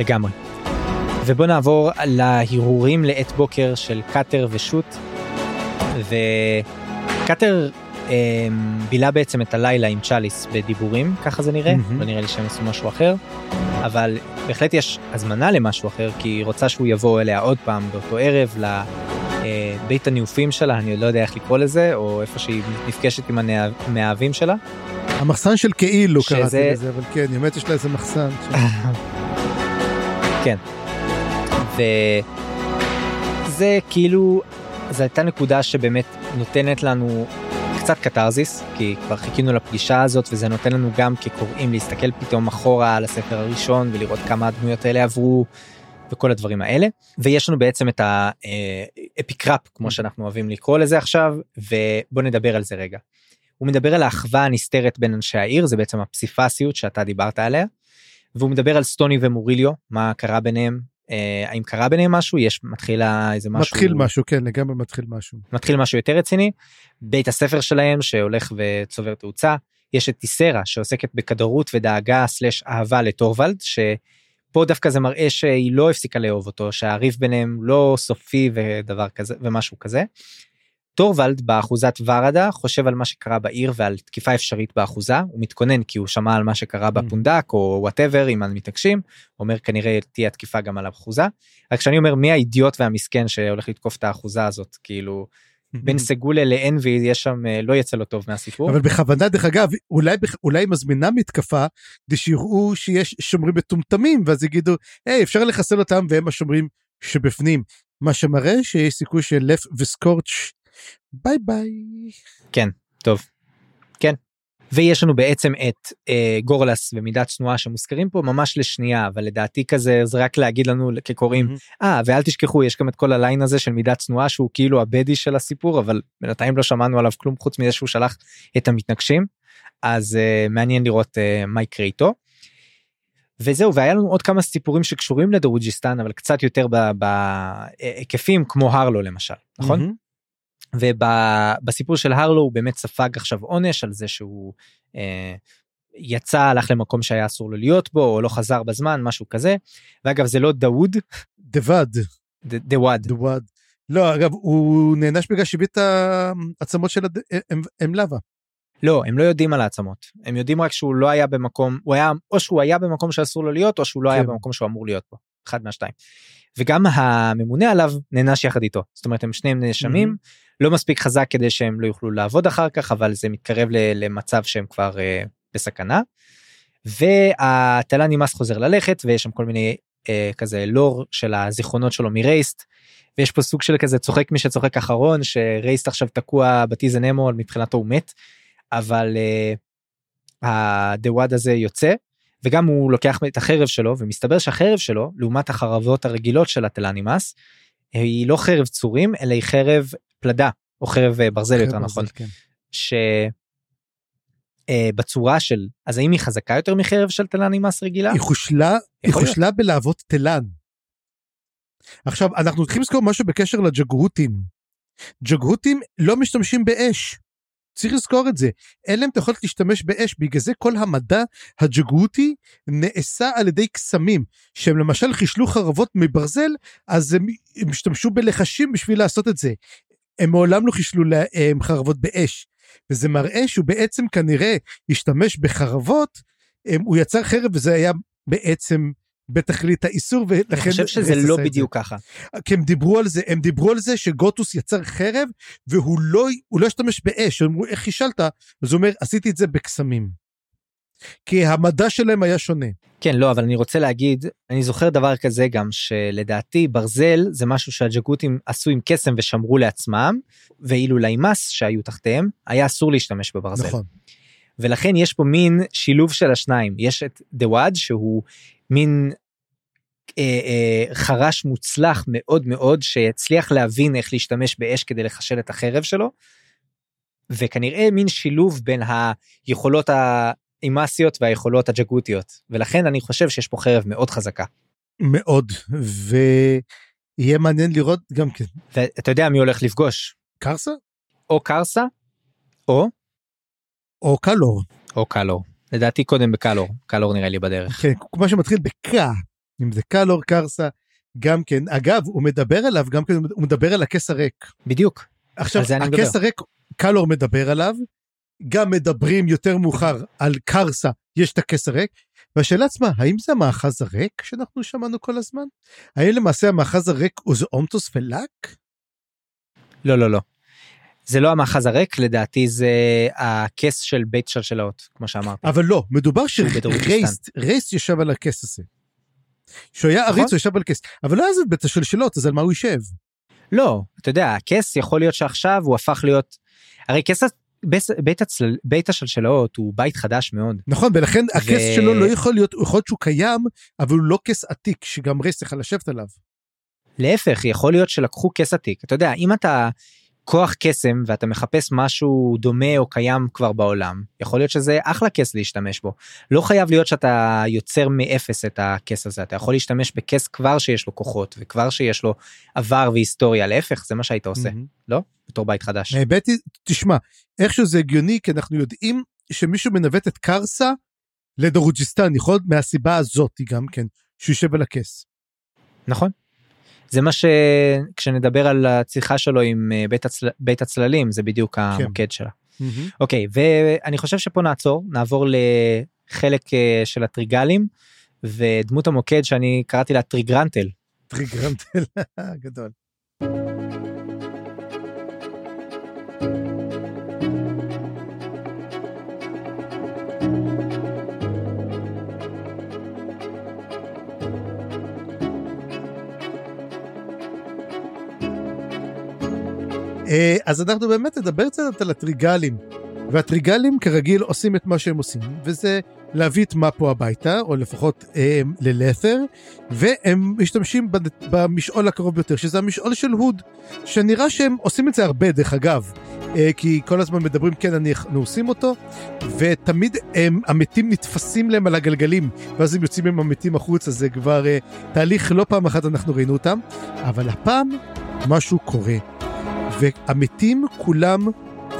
לגמרי. ובוא נעבור להרהורים לעת בוקר של קאטר ושות. וקאטר אה, בילה בעצם את הלילה עם צ'אליס בדיבורים, ככה זה נראה, מהמם. לא נראה לי שהם עשו משהו אחר, אבל בהחלט יש הזמנה למשהו אחר, כי היא רוצה שהוא יבוא אליה עוד פעם באותו ערב לבית הניאופים שלה, אני עוד לא יודע איך לקרוא לזה, או איפה שהיא נפגשת עם המאהבים שלה. המחסן של כאילו שזה- קראתי לזה, אבל כן, באמת יש לה איזה מחסן. ש- כן. וזה כאילו, זו הייתה נקודה שבאמת נותנת לנו קצת קתרזיס, כי כבר חיכינו לפגישה הזאת, וזה נותן לנו גם כקוראים להסתכל פתאום אחורה על הספר הראשון ולראות כמה הדמויות האלה עברו. וכל הדברים האלה ויש לנו בעצם את ה epigraph כמו שאנחנו אוהבים לקרוא לזה עכשיו ובוא נדבר על זה רגע. הוא מדבר על האחווה הנסתרת בין אנשי העיר זה בעצם הפסיפסיות שאתה דיברת עליה. והוא מדבר על סטוני ומוריליו מה קרה ביניהם אה, האם קרה ביניהם משהו יש מתחילה איזה משהו מתחיל משהו, כן, לגמרי מתחיל משהו. מתחיל משהו יותר רציני. בית הספר שלהם שהולך וצובר תאוצה יש את טיסרה שעוסקת בכדרות ודאגה סלש אהבה לטורוולד שפה דווקא זה מראה שהיא לא הפסיקה לאהוב אותו שהריב ביניהם לא סופי ודבר כזה ומשהו כזה. טורוולד באחוזת ורדה חושב על מה שקרה בעיר ועל תקיפה אפשרית באחוזה. הוא מתכונן כי הוא שמע על מה שקרה בפונדק או whatever אם הם מתעקשים. אומר כנראה תהיה התקיפה גם על האחוזה. רק שאני אומר מי האידיוט והמסכן שהולך לתקוף את האחוזה הזאת? כאילו בין סגולה לאנבי יש שם אה, לא יצא לו טוב מהסיפור. אבל בכוונה, דרך אגב, אולי, אולי מזמינה מתקפה, כדי שיראו שיש שומרים מטומטמים, ואז יגידו, היי, אפשר לחסל אותם, והם השומרים שבפנים. מה שמראה שיש סיכוי שלף וסקורץ', ביי ביי. טוב. כן. ויש לנו בעצם את אה, גורלס ומידת צנועה שמוזכרים פה ממש לשנייה אבל לדעתי כזה זה רק להגיד לנו כקוראים אה ואל תשכחו יש גם את כל הליין הזה של מידת צנועה שהוא כאילו הבדי של הסיפור אבל בינתיים לא שמענו עליו כלום חוץ מזה שהוא שלח את המתנגשים אז uh, מעניין לראות uh, מה יקרה איתו. וזהו והיה לנו עוד כמה סיפורים שקשורים לדרוג'יסטן אבל קצת יותר ב- בהיקפים כמו הרלו למשל נכון מהמם. ובסיפור של הרלו הוא באמת ספג עכשיו עונש על זה שהוא אה, יצא הלך למקום שהיה אסור לו להיות בו או לא חזר בזמן משהו כזה ואגב זה לא דאוד דווד, דווד דווד. לא, אגב, הוא נענש בגלל שהביא את העצמות של אם לבה. לא הם לא יודעים על העצמות הם יודעים רק שהוא לא היה במקום הוא היה או שהוא היה במקום שאסור לו להיות או שהוא לא היה כן. במקום שהוא אמור להיות בו אחד מהשתיים. וגם הממונה עליו נענש יחד איתו זאת אומרת הם שניהם נאשמים לא מספיק חזק כדי שהם לא יוכלו לעבוד אחר כך אבל זה מתקרב למצב שהם כבר uh, בסכנה. והתל"ן נמאס חוזר ללכת ויש שם כל מיני uh, כזה לור של הזיכרונות שלו מרייסט. ויש פה סוג של כזה צוחק מי שצוחק אחרון שרייסט עכשיו תקוע בטיזן אמו מבחינתו הוא מת. אבל uh, הדוואד הזה יוצא וגם הוא לוקח את החרב שלו ומסתבר שהחרב שלו לעומת החרבות הרגילות של הטלנימאס היא לא חרב צורים אלא היא חרב פלדה או חרב אה, ברזל יותר נכון כן. שבצורה של אז האם היא חזקה יותר מחרב של טלנימאס רגילה? היא חושלה, היא. חושלה בלהבות תלן. עכשיו, אנחנו צריכים לזכור משהו בקשר לג'גהותים. ג'גהותים לא משתמשים באש. צריך לזכור את זה. אין להם את היכולת להשתמש באש, בגלל זה כל המדע הג'גהותי נעשה על ידי קסמים. שהם למשל חישלו חרבות מברזל, אז הם, הם השתמשו בלחשים בשביל לעשות את זה. הם מעולם לא חישלו לה- הם חרבות באש. וזה מראה שהוא בעצם כנראה השתמש בחרבות, הוא יצר חרב וזה היה בעצם בתכלית האיסור ולכן אני חושב שזה לא. בדיוק ככה. כי הם דיברו על זה הם דיברו על זה שגוטוס יצר חרב והוא לא הוא לא השתמש באש הם אמרו איך חישלת אז הוא אומר עשיתי את זה בקסמים. כי המדע שלהם היה שונה. כן לא אבל אני רוצה להגיד אני זוכר דבר כזה גם שלדעתי ברזל זה משהו שהג'גותים עשו עם קסם ושמרו לעצמם ואילו לימאס שהיו תחתיהם היה אסור להשתמש בברזל. נכון. ולכן יש פה מין שילוב של השניים יש את דוואד שהוא מין חרש מוצלח מאוד מאוד שהצליח להבין איך להשתמש באש כדי לחשל את החרב שלו. וכנראה מין שילוב בין היכולות האימאסיות והיכולות הג'גותיות, ולכן אני חושב שיש פה חרב מאוד חזקה. מאוד, ויהיה מעניין לראות גם כן. ואתה יודע מי הולך לפגוש? קרסה? או קרסה, או, או קלור. או קלור. לדעתי קודם בקלור, קלור נראה לי בדרך. כן, כמו שמתחיל בקה, אם זה קלור קרסה, גם כן. אגב, הוא מדבר עליו, גם כן, הוא מדבר על הכס הריק. בדיוק. עכשיו, הכס. הריק, קלור מדבר עליו, גם מדברים יותר מאוחר על קרסה, יש את הכס הריק, והשאלה עצמה, האם זה המאחז הריק שאנחנו שמענו כל הזמן? האם למעשה המאחז הריק הוא זה אומטוס ולאק? לא, לא, לא. זה לא המאחז הריק, לדעתי זה הכס של בית שלשלאות, כמו שאמרתי. אבל לא, מדובר בדרוג'יסטן. שרייס רייס ישב על הכס הזה. כשהוא היה נכון. עריץ הוא ישב על כס, אבל לא היה זה בית השלשלות, אז על מה הוא יישב? לא, אתה יודע, הכס יכול להיות שעכשיו הוא הפך להיות... הרי כס... בית, בית, הצל... בית השלשלאות הוא בית חדש מאוד. נכון, ולכן הכס ו- שלו לא יכול להיות, יכול להיות שהוא קיים, אבל הוא לא כס עתיק שגם רייס יכול לשבת עליו. להפך, יכול להיות שלקחו כס עתיק. אתה יודע, אם אתה כוח קסם ואתה מחפש משהו דומה או קיים כבר בעולם, יכול להיות שזה אחלה כס להשתמש בו. לא חייב להיות שאתה יוצר מאפס את הכס הזה, אתה יכול להשתמש בכס כבר שיש לו כוחות וכבר שיש לו עבר והיסטוריה, להפך, זה מה שהיית עושה, מהמם. לא? בתור בית חדש. האמת היא, תשמע, איכשהו זה הגיוני, כי אנחנו יודעים שמישהו מנווט את קרסה לדרוג'יסטן, יכול להיות מהסיבה הזאת גם כן, שהוא יושב על הכס. נכון. זה מה ש... כשנדבר על השיחה שלו עם אה, בית, הצל... בית הצללים, זה בדיוק המוקד שלה. אוקיי, ואני חושב שפה נעצור, נעבור לחלק אה, של הטריגלים, ודמות המוקד שאני קראתי לה טריגרנטל. טריגרנטל גדול. אז אנחנו באמת נדבר קצת על הטריגלים. והטריגלים כרגיל עושים את מה שהם עושים, וזה להביא את מפו הביתה, או לפחות אה, ללת'ר, והם משתמשים במשעול הקרוב ביותר, שזה המשעול של הוד, שנראה שהם עושים את זה הרבה דרך אגב, אה, כי כל הזמן מדברים כן אנחנו עושים אותו, ותמיד הם, המתים נתפסים להם על הגלגלים, ואז הם יוצאים עם המתים החוצה, זה כבר אה, תהליך, לא פעם אחת אנחנו ראינו אותם, אבל הפעם משהו קורה, והמתים כולם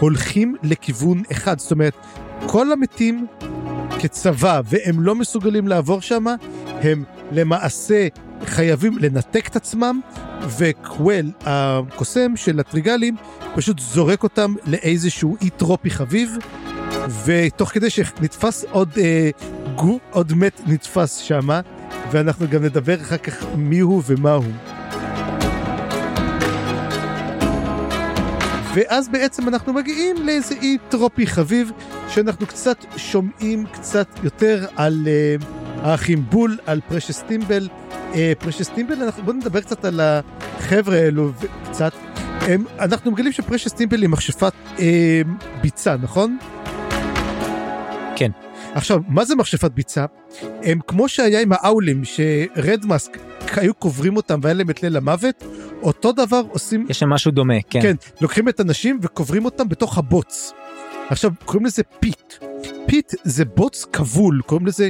הולכים לכיוון אחד, זאת אומרת, כל המתים כצבא והם לא מסוגלים לעבור שם, הם למעשה חייבים לנתק את עצמם, וקוול, הקוסם של הטריגלים, פשוט זורק אותם לאיזשהו אי טרופי חביב, ותוך כדי שנתפס עוד, אה, גו, עוד מת נתפס שם, ואנחנו גם נדבר אחר כך מיהו ומהו. ואז בעצם אנחנו מגיעים לאיזה אי טרופי חביב, שאנחנו קצת שומעים קצת יותר על uh, האחים בול, על פרשס טימבל. Uh, פרשס טימבל, אנחנו, בואו נדבר קצת על החבר'ה האלו וקצת. הם, אנחנו מגלים שפרשס טימבל היא מכשפת uh, ביצה, נכון? כן. עכשיו, מה זה מכשפת ביצה? הם כמו שהיה עם האולים, שרד מאסק היו קוברים אותם והיה להם את ליל המוות, אותו דבר עושים יש שם משהו דומה, כן. כן, לוקחים את הנשים וקוברים אותם בתוך הבוץ. עכשיו, קוראים לזה peat. peat זה בוץ כבול, קוראים לזה,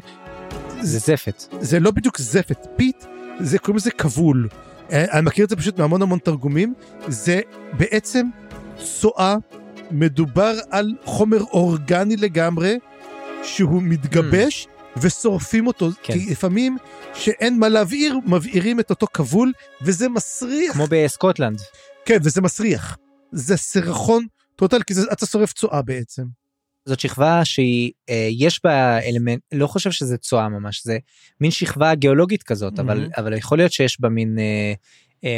זה זפת. זה לא בדיוק זפת, peat, זה קוראים לזה כבול. אה, אני מכיר את זה פשוט מהמון המון תרגומים. זה בעצם צואה, מדובר על חומר אורגני לגמרי, שהוא מתגבש. ושורפים אותו, כן. כי לפעמים שאין מה להבעיר, מבעירים את אותו כבול, וזה מסריח. כמו בסקוטלנד. כן, וזה מסריח. זה סירחון טוטל, כי זה, אתה שורף צואה בעצם. זאת שכבה שהיא, אה, יש בה אלמנט, לא חושב שזה צואה ממש, זה מין שכבה גיאולוגית כזאת, אבל, מהמם. אבל יכול להיות שיש בה מין אה,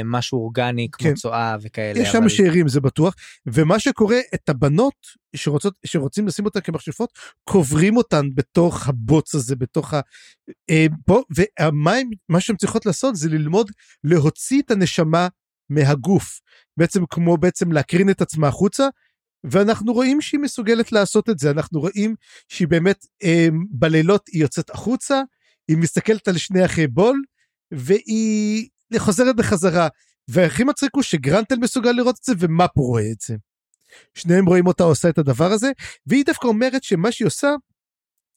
משהו אורגני כמו כן. צואה וכאלה. יש שם אבל... שאירים, זה בטוח. ומה שקורה, את הבנות שרוצות, שרוצים לשים אותן כמכשפות, קוברים אותן בתוך הבוץ הזה, בתוך ה... אה, פה, והמים, מה שהן צריכות לעשות זה ללמוד להוציא את הנשמה מהגוף. בעצם כמו בעצם להקרין את עצמה החוצה, ואנחנו רואים שהיא מסוגלת לעשות את זה, אנחנו רואים שהיא באמת אה, בלילות היא יוצאת החוצה, היא מסתכלת על שני אחי בול, והיא חוזרת בחזרה. והכי מצחיק הוא שגרנטל מסוגל לראות את זה ומפו רואה את זה. שניהם רואים אותה עושה את הדבר הזה, והיא דווקא אומרת שמה שהיא עושה,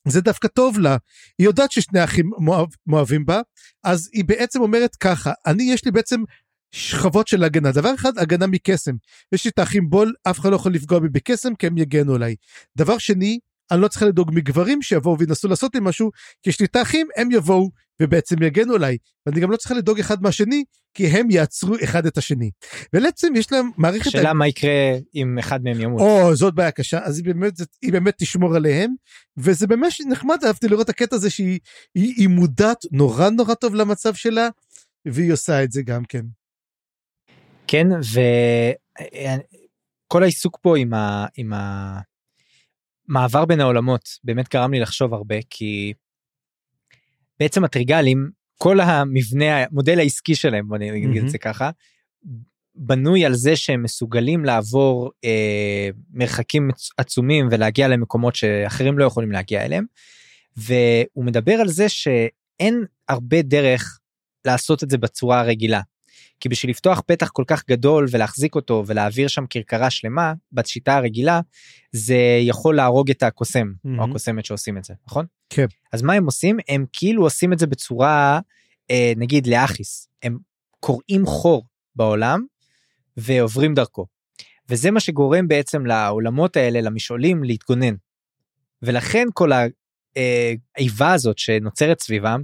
זה דווקא טוב לה. היא יודעת ששני אחים מאוהב, מאוהבים בה, אז היא בעצם אומרת ככה, אני יש לי בעצם שכבות של הגנה. דבר אחד, הגנה מקסם. יש לי את האחים בול, אף אחד לא יכול לפגוע בי בקסם, כי הם יגנו עליי. דבר שני, אני לא צריכה לדאוג מגברים שיבואו וינסו לעשות לי משהו, כי יש לי את האחים, הם יבואו ובעצם יגנו עליי. ואני גם לא צריכה לדאוג אחד מהשני, כי הם יעצרו אחד את השני. ובעצם יש להם מערכת... השאלה מה יקרה אם אחד מהם ימות. או, זאת בעיה קשה, אז היא באמת, היא באמת תשמור עליהם, וזה באמת נחמד, אהבתי לראות את הקטע הזה שהיא היא, היא מודעת נורא נורא טוב למצב שלה, והיא עושה את זה גם כן. כן, וכל העיסוק פה עם, ה... עם המעבר בין העולמות באמת גרם לי לחשוב הרבה, כי בעצם הטריגלים, כל המבנה, המודל העסקי שלהם, בוא נגיד את זה ככה, בנוי על זה שהם מסוגלים לעבור אה, מרחקים עצומים ולהגיע למקומות שאחרים לא יכולים להגיע אליהם. והוא מדבר על זה שאין הרבה דרך לעשות את זה בצורה הרגילה. כי בשביל לפתוח פתח כל כך גדול ולהחזיק אותו ולהעביר שם כרכרה שלמה בשיטה הרגילה זה יכול להרוג את הקוסם mm-hmm. או הקוסמת שעושים את זה נכון? כן. אז מה הם עושים הם כאילו עושים את זה בצורה אה, נגיד לאחיס הם קוראים חור בעולם ועוברים דרכו. וזה מה שגורם בעצם לעולמות האלה למשעולים להתגונן. ולכן כל האיבה הזאת שנוצרת סביבם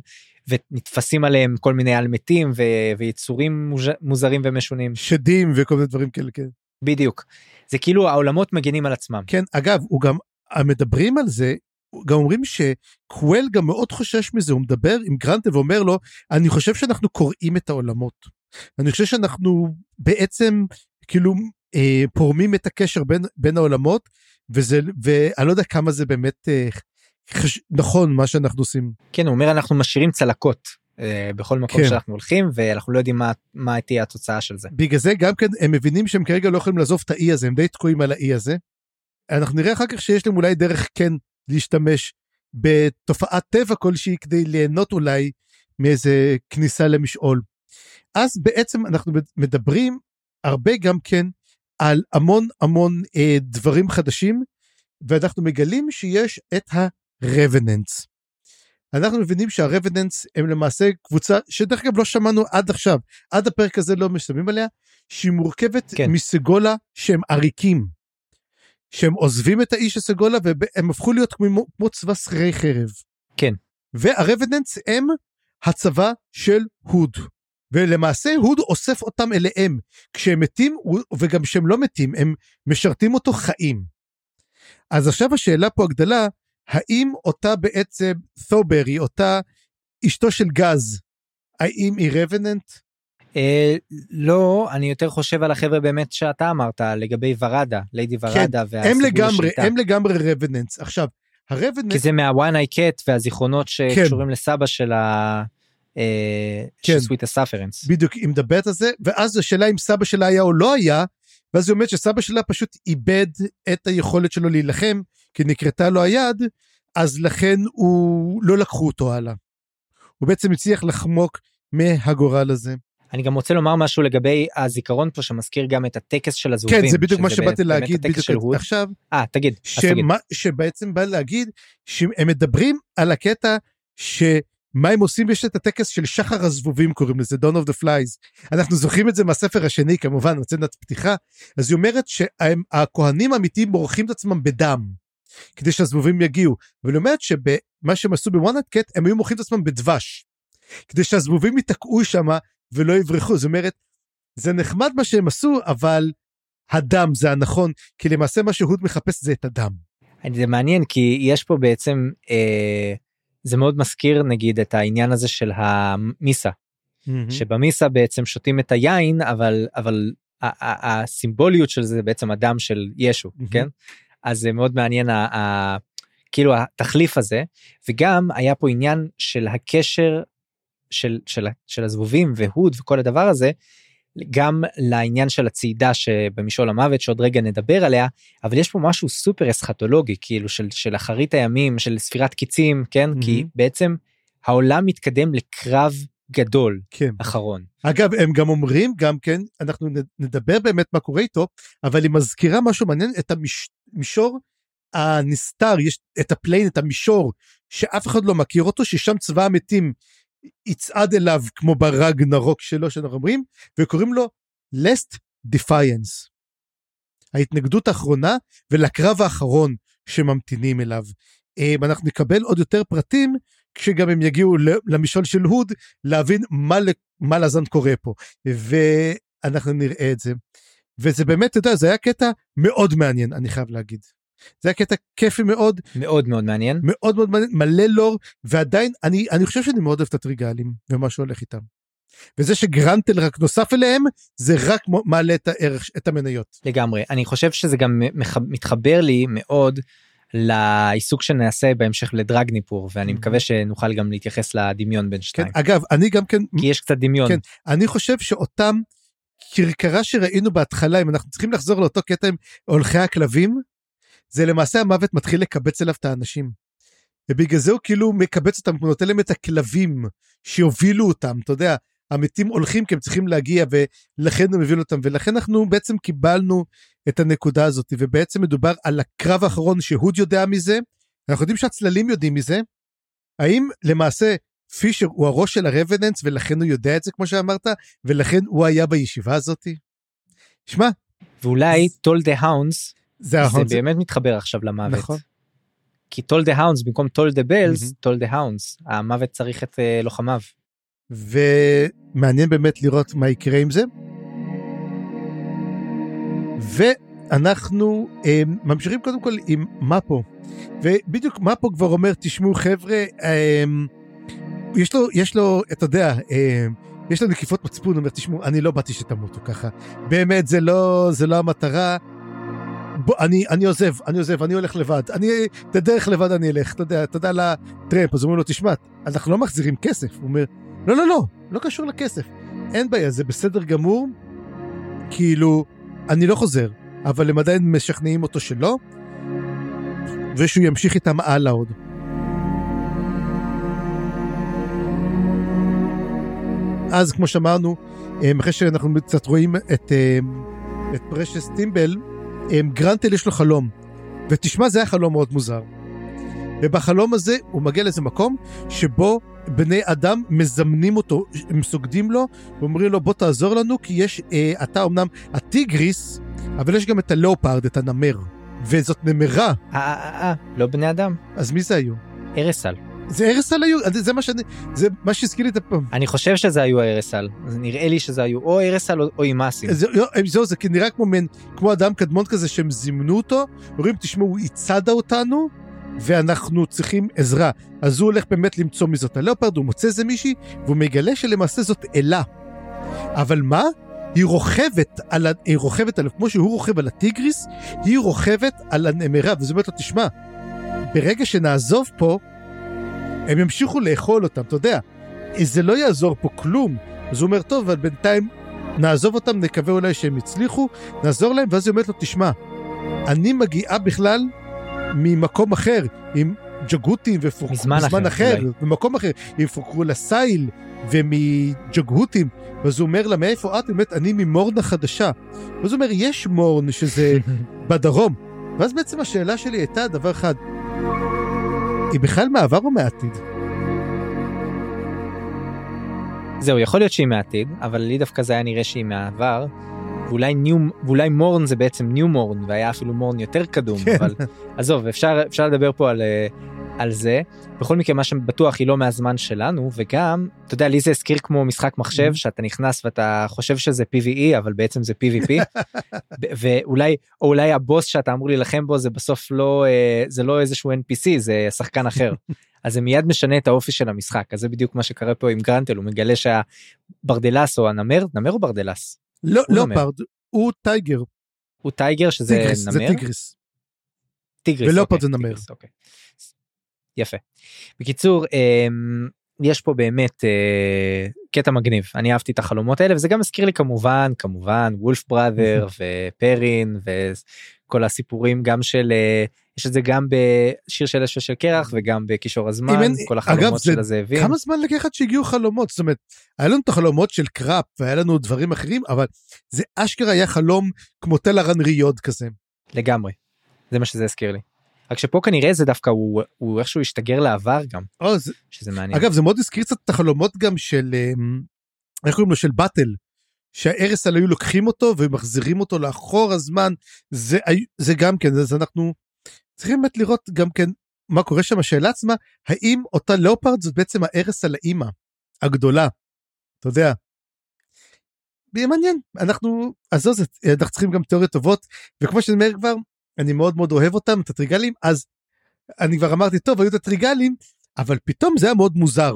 ונתפסים עליהם כל מיני אלמתים ו- ויצורים מוז... מוזרים ומשונים. שדים וכל מיני דברים כאלה, כן. בדיוק. זה כאילו העולמות מגנים על עצמם. כן, אגב, הוא גם, מדברים על זה, גם אומרים שקוול גם מאוד חושש מזה, הוא מדבר עם גרנטה ואומר לו, אני חושב שאנחנו קוראים את העולמות. אני חושב שאנחנו בעצם כאילו אה, פורמים את הקשר בין, בין העולמות, וזה, ואני לא יודע כמה זה באמת אה, חש... נכון מה שאנחנו עושים. כן הוא אומר אנחנו משאירים צלקות אה, בכל מקום כן. שאנחנו הולכים ואנחנו לא יודעים מה, מה תהיה התוצאה של זה. בגלל זה גם כן הם מבינים שהם כרגע לא יכולים לעזוב את האי הזה הם די תקועים על האי הזה. אנחנו נראה אחר כך שיש להם אולי דרך כן להשתמש בתופעת טבע כלשהי כדי ליהנות אולי מאיזה כניסה למשעול. אז בעצם אנחנו מדברים הרבה גם כן על המון המון אה, דברים חדשים ואנחנו מגלים שיש את ה... רבננס. אנחנו מבינים שהרבננס הם למעשה קבוצה שדרך אגב לא שמענו עד עכשיו, עד הפרק הזה לא משלמים עליה, שהיא מורכבת כן. מסגולה שהם עריקים. שהם עוזבים את האיש הסגולה והם הפכו להיות כמו, כמו צבא שכירי חרב. כן. והרבננס הם הצבא של הוד. ולמעשה הוד אוסף אותם אליהם. כשהם מתים וגם כשהם לא מתים הם משרתים אותו חיים. אז עכשיו השאלה פה הגדלה האם אותה בעצם ת'וברי, אותה אשתו של גז, האם היא רבננט? אה, לא, אני יותר חושב על החבר'ה באמת שאתה אמרת לגבי ורדה, ליידי ורדה כן, הם לגמרי, הם לגמרי רבננטס. עכשיו, הרבננט... כי זה מהוואן איי קט והזיכרונות שקשורים כן. לסבא של ה... אה, כן. של סוויט הסאפרנס. בדיוק, היא מדברת על זה, ואז השאלה אם סבא שלה היה או לא היה, ואז היא אומרת שסבא שלה פשוט איבד את היכולת שלו להילחם, כי נקרתה לו היד, אז לכן הוא לא לקחו אותו הלאה. הוא בעצם הצליח לחמוק מהגורל הזה. אני גם רוצה לומר משהו לגבי הזיכרון פה שמזכיר גם את הטקס של הזובים. כן, זה בדיוק מה שבאתי להגיד בדיוק עכשיו. אה, תגיד. שמה, שבעצם בא להגיד שהם מדברים על הקטע שמה הם עושים יש את הטקס של שחר הזבובים קוראים לזה Dawn of the Flies. אנחנו זוכרים את זה מהספר השני כמובן, מצנת פתיחה. אז היא אומרת שהכהנים האמיתיים מורחים את עצמם בדם. כדי שהזבובים יגיעו. היא אומרת שבמה שהם עשו בוואנט קט, הם היו מוכרים את עצמם בדבש. כדי שהזבובים ייתקעו שם ולא יברחו. זאת אומרת, זה נחמד מה שהם עשו, אבל הדם זה הנכון, כי למעשה מה שהוד מחפש זה את הדם. זה מעניין, כי יש פה בעצם, אה, זה מאוד מזכיר נגיד את העניין הזה של המיסה. Mm-hmm. שבמיסה בעצם שותים את היין, אבל, אבל הסימבוליות של זה בעצם הדם של ישו, mm-hmm. כן? אז זה מאוד מעניין ה, ה, כאילו התחליף הזה וגם היה פה עניין של הקשר של, של, של הזבובים והוד וכל הדבר הזה גם לעניין של הצעידה שבמשעול המוות שעוד רגע נדבר עליה אבל יש פה משהו סופר אסכטולוגי כאילו של, של אחרית הימים של ספירת קיצים כן mm-hmm. כי בעצם העולם מתקדם לקרב גדול כן. אחרון. אגב, הם גם אומרים, גם כן, אנחנו נדבר באמת מה קורה איתו, אבל היא מזכירה משהו מעניין, את המישור הנסתר, יש את ה plane, את המישור, שאף אחד לא מכיר אותו, ששם צבא המתים יצעד אליו כמו ברג נרוק שלו, שאנחנו אומרים, וקוראים לו lest defiance. ההתנגדות האחרונה ולקרב האחרון שממתינים אליו. אה, אנחנו נקבל עוד יותר פרטים כשגם הם יגיעו למשעול של הוד להבין מה, מה לזן קורה פה ואנחנו נראה את זה. וזה באמת, אתה יודע, זה היה קטע מאוד מעניין, אני חייב להגיד. זה היה קטע כיפי מאוד. מאוד מאוד מעניין. מאוד מאוד מעניין, מלא לור, ועדיין, אני, אני חושב שאני מאוד אוהב את הטריגלים ומה שהולך איתם. וזה שגרנטל רק נוסף אליהם, זה רק מעלה את הערך, את המניות. לגמרי. אני חושב שזה גם מתחבר לי מאוד לעיסוק שנעשה בהמשך לדרגניפור ואני מקווה שנוכל גם להתייחס לדמיון בין שתיים. כן, אגב אני גם כן כי יש קצת דמיון. כן, אני חושב שאותם כרכרה שראינו בהתחלה אם אנחנו צריכים לחזור לאותו קטע עם הולכי הכלבים זה למעשה המוות מתחיל לקבץ אליו את האנשים. ובגלל זה הוא כאילו מקבץ אותם, הוא נותן להם את הכלבים שיובילו אותם, אתה יודע, המתים הולכים כי הם צריכים להגיע ולכן הוא מבין אותם ולכן אנחנו בעצם קיבלנו את הנקודה הזאת ובעצם מדובר על הקרב האחרון שהוד יודע מזה אנחנו יודעים שהצללים יודעים מזה האם למעשה פישר הוא הראש של הרבננס ולכן הוא יודע את זה כמו שאמרת ולכן הוא היה בישיבה הזאת. שמע. ואולי טול דה האונס זה, זה באמת מתחבר עכשיו למוות. נכון. כי Toll the Hounds במקום Toll the Bells Toll the Hounds המוות צריך את uh, לוחמיו. ומעניין באמת לראות מה יקרה עם זה. ואנחנו אה, ממשיכים קודם כל עם מפו. ובדיוק מפו כבר אומר, תשמעו חבר'ה, אה, יש לו, יש לו, אתה יודע, אה, יש לו נקיפות מצפון, הוא אומר, תשמעו, אני לא באתי שתמותו ככה. באמת, זה לא, זה לא המטרה. בוא, אני, אני עוזב, אני עוזב, אני הולך לבד. אני, את הדרך לבד אני אלך, אתה יודע, אתה יודע, לטרמפ. אז הוא אומר לו, תשמע, אנחנו לא מחזירים כסף. הוא אומר, לא, לא, לא, לא קשור לכסף. אין בעיה, זה בסדר גמור. כאילו, אני לא חוזר, אבל הם עדיין משכנעים אותו שלא, ושהוא ימשיך איתם הלאה עוד. אז כמו שאמרנו, אה, אחרי שאנחנו קצת רואים את, אה, את פרשס טימבל, אה, גרנטל יש לו חלום, ותשמע זה היה חלום מאוד מוזר. ובחלום הזה הוא מגיע לאיזה מקום שבו בני אדם מזמנים אותו, הם סוגדים לו ואומרים לו בוא תעזור לנו כי יש, אה, אתה אמנם הטיגריס, אבל יש גם את הלאופרד, את הנמר, וזאת נמרה. אה, אה, אה, לא בני אדם. אז מי זה היו? ארסל. זה ארסל היו, זה מה שאני, זה מה שהזכיר לי את הפעם. אני חושב שזה היו ארסל, נראה לי שזה היו או ארסל או אימאסים. זהו, זה, זה נראה כמו מן, כמו אדם קדמון כזה שהם זימנו אותו, אומרים תשמעו, הוא הצדה אותנו, ואנחנו צריכים עזרה. אז הוא הולך באמת למצוא מי זאת הלאופרד, הוא מוצא איזה מישהי, והוא מגלה שלמעשה זאת אלה. אבל מה? היא רוכבת על, היא רוכבת עליו, כמו שהוא רוכב על הטיגריס, היא רוכבת על הנמרה, וזאת אומרת לו, תשמע, ברגע שנעזוב פה, הם ימשיכו לאכול אותם, אתה יודע, זה לא יעזור פה כלום. אז הוא אומר, טוב, אבל בינתיים נעזוב אותם, נקווה אולי שהם יצליחו, נעזור להם, ואז היא אומרת לו, תשמע, אני מגיעה בכלל ממקום אחר, עם ג'גהותים ופוקרו, מזמן אחר, אחר במקום אחר, עם פוקרו לסייל ומג'גהותים, ואז הוא אומר לה, מאיפה את? באמת, אני ממורן החדשה. ואז הוא אומר, יש מורן שזה בדרום. ואז בעצם השאלה שלי הייתה דבר אחד, היא בכלל מעבר או מעתיד? זהו, יכול להיות שהיא מעתיד, אבל לי דווקא זה היה נראה שהיא מעבר. ואולי ניו ואולי מורן זה בעצם ניו מורן והיה אפילו מורן יותר קדום כן. אבל עזוב אפשר אפשר לדבר פה על אה, על זה בכל מקרה מה שבטוח היא לא מהזמן שלנו וגם אתה יודע לי זה הזכיר כמו משחק מחשב שאתה נכנס ואתה חושב שזה pve אבל בעצם זה pvp ואולי או אולי הבוס שאתה אמור להילחם בו זה בסוף לא אה, זה לא איזשהו npc זה שחקן אחר. אז זה מיד משנה את האופי של המשחק אז זה בדיוק מה שקרה פה עם גרנטל הוא מגלה שהברדלס או הנמר נמר או ברדלס לא, leopard, הוא tiger. הוא tiger שזה טיגריס, נמר? זה טיגריס. טיגריס, ולא אוקיי, זה נמר. אוקיי. יפה. בקיצור, אמ, יש פה באמת אה, קטע מגניב אני אהבתי את החלומות האלה וזה גם הזכיר לי כמובן כמובן Wolf Brother ופרין כל הסיפורים גם של אה, יש את זה גם בשיר של אש ושל קרח וגם בקישור הזמן אין- כל החלומות של הזאבים כמה זמן לקח עד שהגיעו חלומות? זאת אומרת, היה לנו את החלומות של קראפ והיה לנו דברים אחרים, אבל זה אשכרה היה חלום כמו תל הרנריוד כזה. לגמרי. זה מה שזה הזכיר לי. רק שפה כנראה זה דווקא הוא הוא איכשהו השתגר לעבר גם או, זה, שזה מעניין. אגב, זה מאוד הזכיר קצת את החלומות גם של, אמ, איך קוראים לו? של באטל. שהארסל היו לוקחים אותו ומחזירים אותו לאחור הזמן, זה, זה גם כן, אז אנחנו צריכים באמת לראות גם כן מה קורה שם, השאלה עצמה, האם אותה לאופרד זאת בעצם הארסל האימא הגדולה, אתה יודע. מעניין, אנחנו, עזוב זה, אנחנו צריכים גם תיאוריות טובות, וכמו שאני אומר כבר, אני מאוד מאוד אוהב אותם, את הטריגלים, אז אני כבר אמרתי, טוב, היו את הטריגלים, אבל פתאום זה היה מאוד מוזר.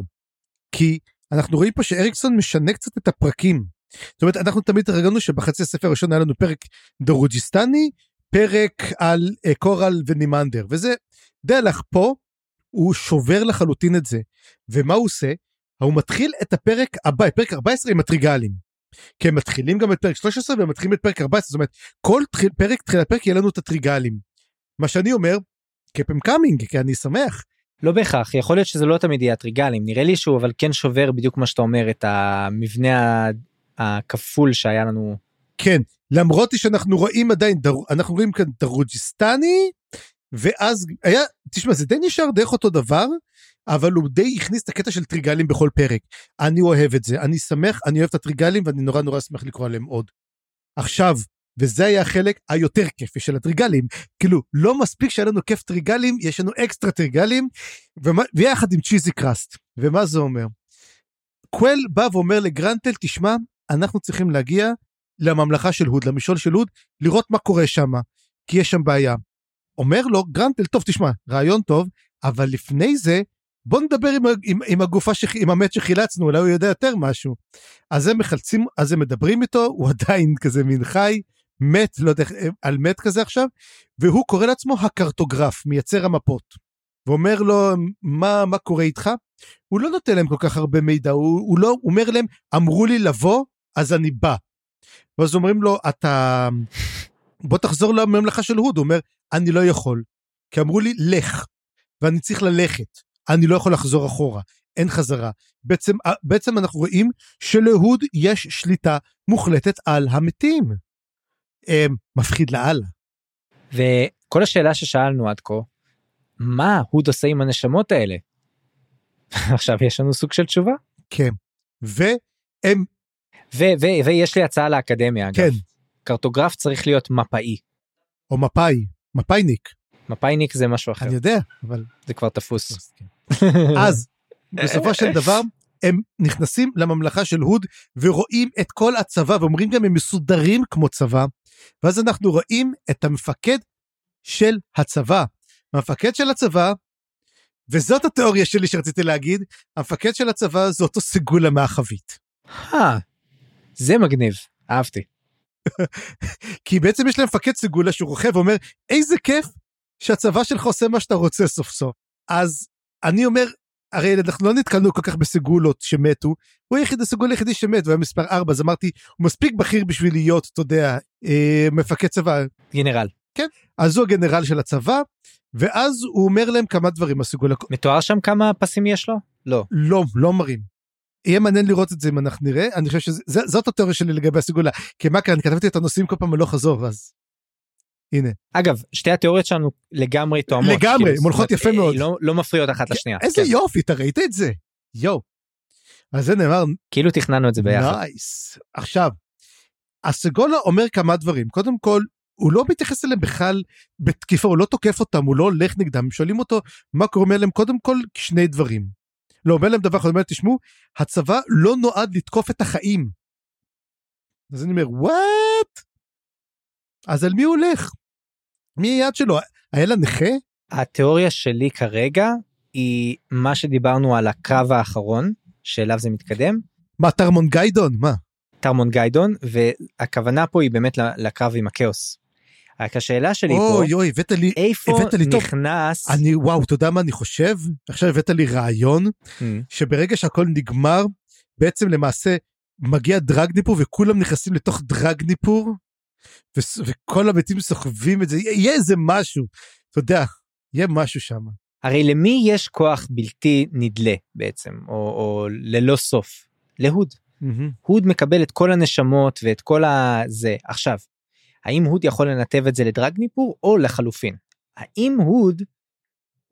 כי אנחנו רואים פה שאריקסון משנה קצת את הפרקים. זאת אומרת, אנחנו תמיד הרגלנו שבחצי הספר הראשון היה לנו פרק דרוג'יסטני, פרק על אה, קורל ונימנדר, וזה הלך פה, הוא שובר לחלוטין את זה. ומה הוא עושה? הוא מתחיל את הפרק הבא, פרק 14 עם הטריגלים. כי הם מתחילים גם את פרק 13 והם מתחילים את פרק 14, זאת אומרת, כל תחיל, פרק, תחילת פרק יהיה לנו את הטריגלים. מה שאני אומר, keep 'em coming, כי אני שמח. לא בהכרח יכול להיות שזה לא תמיד יהיה הטריגלים נראה לי שהוא אבל כן שובר בדיוק מה שאתה אומר את המבנה הכפול שהיה לנו כן, למרות שאנחנו רואים עדיין, דר, אנחנו רואים כאן דרוג'יסטני, ואז היה, תשמע, זה די נשאר דרך אותו דבר, אבל הוא די הכניס את הקטע של טריגלים בכל פרק. אני אוהב את זה, אני שמח, אני אוהב את הטריגלים, ואני נורא נורא אשמח לקרוא עליהם עוד. עכשיו, וזה היה החלק היותר כיפי של הטריגלים. כאילו, לא מספיק שהיה לנו כיף טריגלים, יש לנו אקסטרה טריגלים, ויחד עם cheesy crust. ומה זה אומר? קוול בא ואומר לגרנטל, תשמע, אנחנו צריכים להגיע לממלכה של הוד, למשעול של הוד, לראות מה קורה שם, כי יש שם בעיה. אומר לו גרנטל, טוב, תשמע, רעיון טוב, אבל לפני זה, בוא נדבר עם, עם, עם הגופה, שח, עם המת שחילצנו, אולי הוא יודע יותר משהו. אז הם מחלצים, אז הם מדברים איתו, הוא עדיין כזה מין חי, מת, לא יודע, איך- על מת כזה עכשיו, והוא קורא לעצמו הקרטוגרף, מייצר המפות. ואומר לו, מה, מה קורה איתך? הוא לא נותן להם כל כך הרבה מידע, הוא, הוא לא, הוא אומר להם, אמרו לי לבוא, אז אני בא. ואז אומרים לו, אתה... בוא תחזור לממלכה של הוד. הוא אומר, אני לא יכול. כי אמרו לי, לך. ואני צריך ללכת. אני לא יכול לחזור אחורה. אין חזרה. בעצם, בעצם אנחנו רואים שלהוד יש שליטה מוחלטת על המתים. אה, מפחיד לאללה. וכל השאלה ששאלנו עד כה מה הוד עושה עם הנשמות האלה. עכשיו יש לנו סוג של תשובה כן. והם, ו- ו- ויש לי הצעה לאקדמיה אגב כן, קרטוגרף צריך להיות מפאי או מפאי, מפאיניק, מפאיניק זה משהו אחר אני יודע, אבל... זה כבר תפוס. אז בסופו של דבר הם נכנסים לממלכה של הוד ורואים את כל הצבא ואומרים גם הם מסודרים כמו צבא ואז אנחנו רואים את המפקד של הצבא. המפקד של הצבא וזאת התיאוריה שלי שרציתי להגיד המפקד של הצבא זה אותו סגולה מהחבית אה, זה מגניב אהבתי. כי בעצם יש להם מפקד סגולה שהוא רוכב ואומר איזה כיף שהצבא שלך עושה מה שאתה רוצה סוף סוף אז אני אומר הרי אנחנו לא נתקלנו כל כך בסגולות שמתו, הוא היחיד הסגול היחידי שמת, הוא היה מספר 4, אז אמרתי, הוא מספיק בכיר בשביל להיות, אתה יודע, אה, מפקד צבא. גנרל. אז הוא הגנרל של הצבא, ואז הוא אומר להם כמה דברים, הסגול, מתואר שם כמה פסים יש לו? לא. לא, לא מראים. יהיה מעניין לראות את זה אם אנחנו נראה, אני חושב שזאת התיאוריה שלי לגבי הסגולה, כי מה כאן, אני כתבתי את הנושאים כל פעם הלוך חזור, אז הנה. אגב שתי התיאוריות שלנו לגמרי תואמות. לגמרי, כאילו, הן זאת הולכות יפה אה, מאוד. לא, לא מפריעות אחת לשנייה. איזה כן. יופי, אתה ראית את זה? יואו. אז זה נאמר כאילו תכננו את זה ביחד. נייס. עכשיו, הסגולה אומר כמה דברים. קודם כל, הוא לא מתייחס אליהם בכלל בתקיפה, הוא לא תוקף אותם, הוא לא הולך נגדם. שואלים אותו מה קורה להם, קודם כל, שני דברים. לא, אומר להם דבר אחד, הוא אומר, תשמעו, הצבא לא נועד לתקוף את החיים. אז אני אומר, וואט? אז על מי הוא הולך? מי היד שלו? היה לה נכה? התיאוריה שלי כרגע היא מה שדיברנו על הקרב האחרון שאליו זה מתקדם. מה, טרמון גיידון? מה? טרמון גיידון והכוונה פה היא באמת לקרב עם הכאוס. רק השאלה שלי פה אוי אוי, הבאת לי, איפה הבאת לי טוב. נכנס אני, וואו, אתה יודע מה אני חושב? עכשיו הבאת לי רעיון, Mm, שברגע שהכל נגמר, בעצם למעשה מגיע דרגניפור וכולם נכנסים לתוך דרגניפור, ו- וכל המתים סוחבים את זה, יהיה איזה משהו, אתה יודע, יהיה משהו שם. הרי למי יש כוח בלתי נדלה בעצם, או, או ללא סוף? להוד. הוד מקבל את כל הנשמות ואת כל הזה. עכשיו, האם הוד יכול לנתב את זה לדרגניפור או לחלופין? האם הוד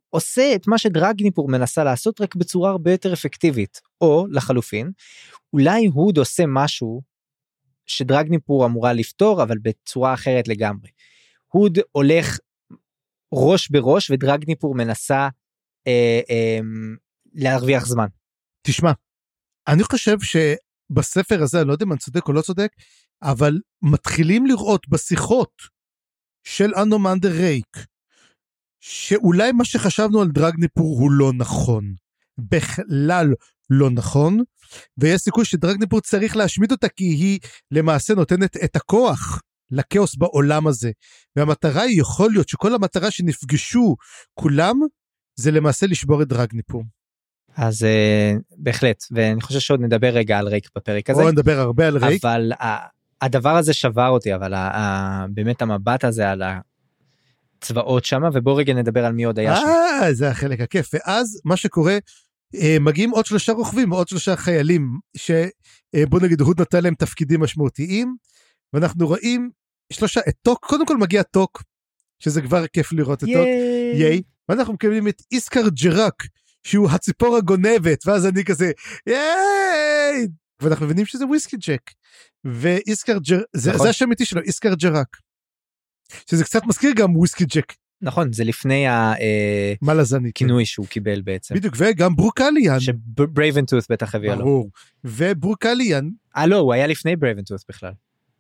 עושה את מה שדרגניפור מנסה לעשות רק בצורה הרבה יותר אפקטיבית, או לחלופין, אולי הוד עושה משהו שדרגניפור אמורה לפתור אבל בצורה אחרת לגמרי. הוד הולך ראש בראש ודרגניפור מנסה אה, אה, להרוויח זמן. תשמע, אני חושב שבספר הזה, אני לא יודע אם אני צודק או לא צודק, אבל מתחילים לראות בשיחות של אנומנדר רייק, שאולי מה שחשבנו על דרגניפור הוא לא נכון. בכלל לא נכון, ויש סיכוי שדרגניפור צריך להשמיד אותה כי היא למעשה נותנת את הכוח לכאוס בעולם הזה. והמטרה היא יכול להיות שכל המטרה שנפגשו כולם זה למעשה לשבור את דרגניפור. אז uh, בהחלט ואני חושב שעוד נדבר רגע על רייק בפרק הזה. או נדבר הרבה על רייק. אבל uh, הדבר הזה שבר אותי אבל uh, uh, באמת המבט הזה על הצבאות שמה ובוא רגע נדבר על מי עוד היה שם. אה זה החלק הכיף ואז מה שקורה מגיעים עוד שלושה רוכבים עוד שלושה חיילים שבוא נגיד הוד נתן להם תפקידים משמעותיים ואנחנו רואים שלושה את טוק קודם כל מגיע טוק שזה כבר כיף לראות את טוק ייי ואנחנו מקבלים את איסקר ג'ראק שהוא הציפור הגונבת ואז אני כזה ייי ואנחנו מבינים שזה וויסקי ג'ק ואיסקר ג'ר זה, נכון. זה השם האמיתי שלו איסקר ג'ראק. שזה קצת מזכיר גם וויסקי ג'ק נכון זה לפני. הכינוי שהוא קיבל בעצם. בדיוק וגם ברוקליאן שברייבן טות' בטח הביאה לו. ברור וברוקליאן אה לא הוא היה לפני ברייבן טות' בכלל.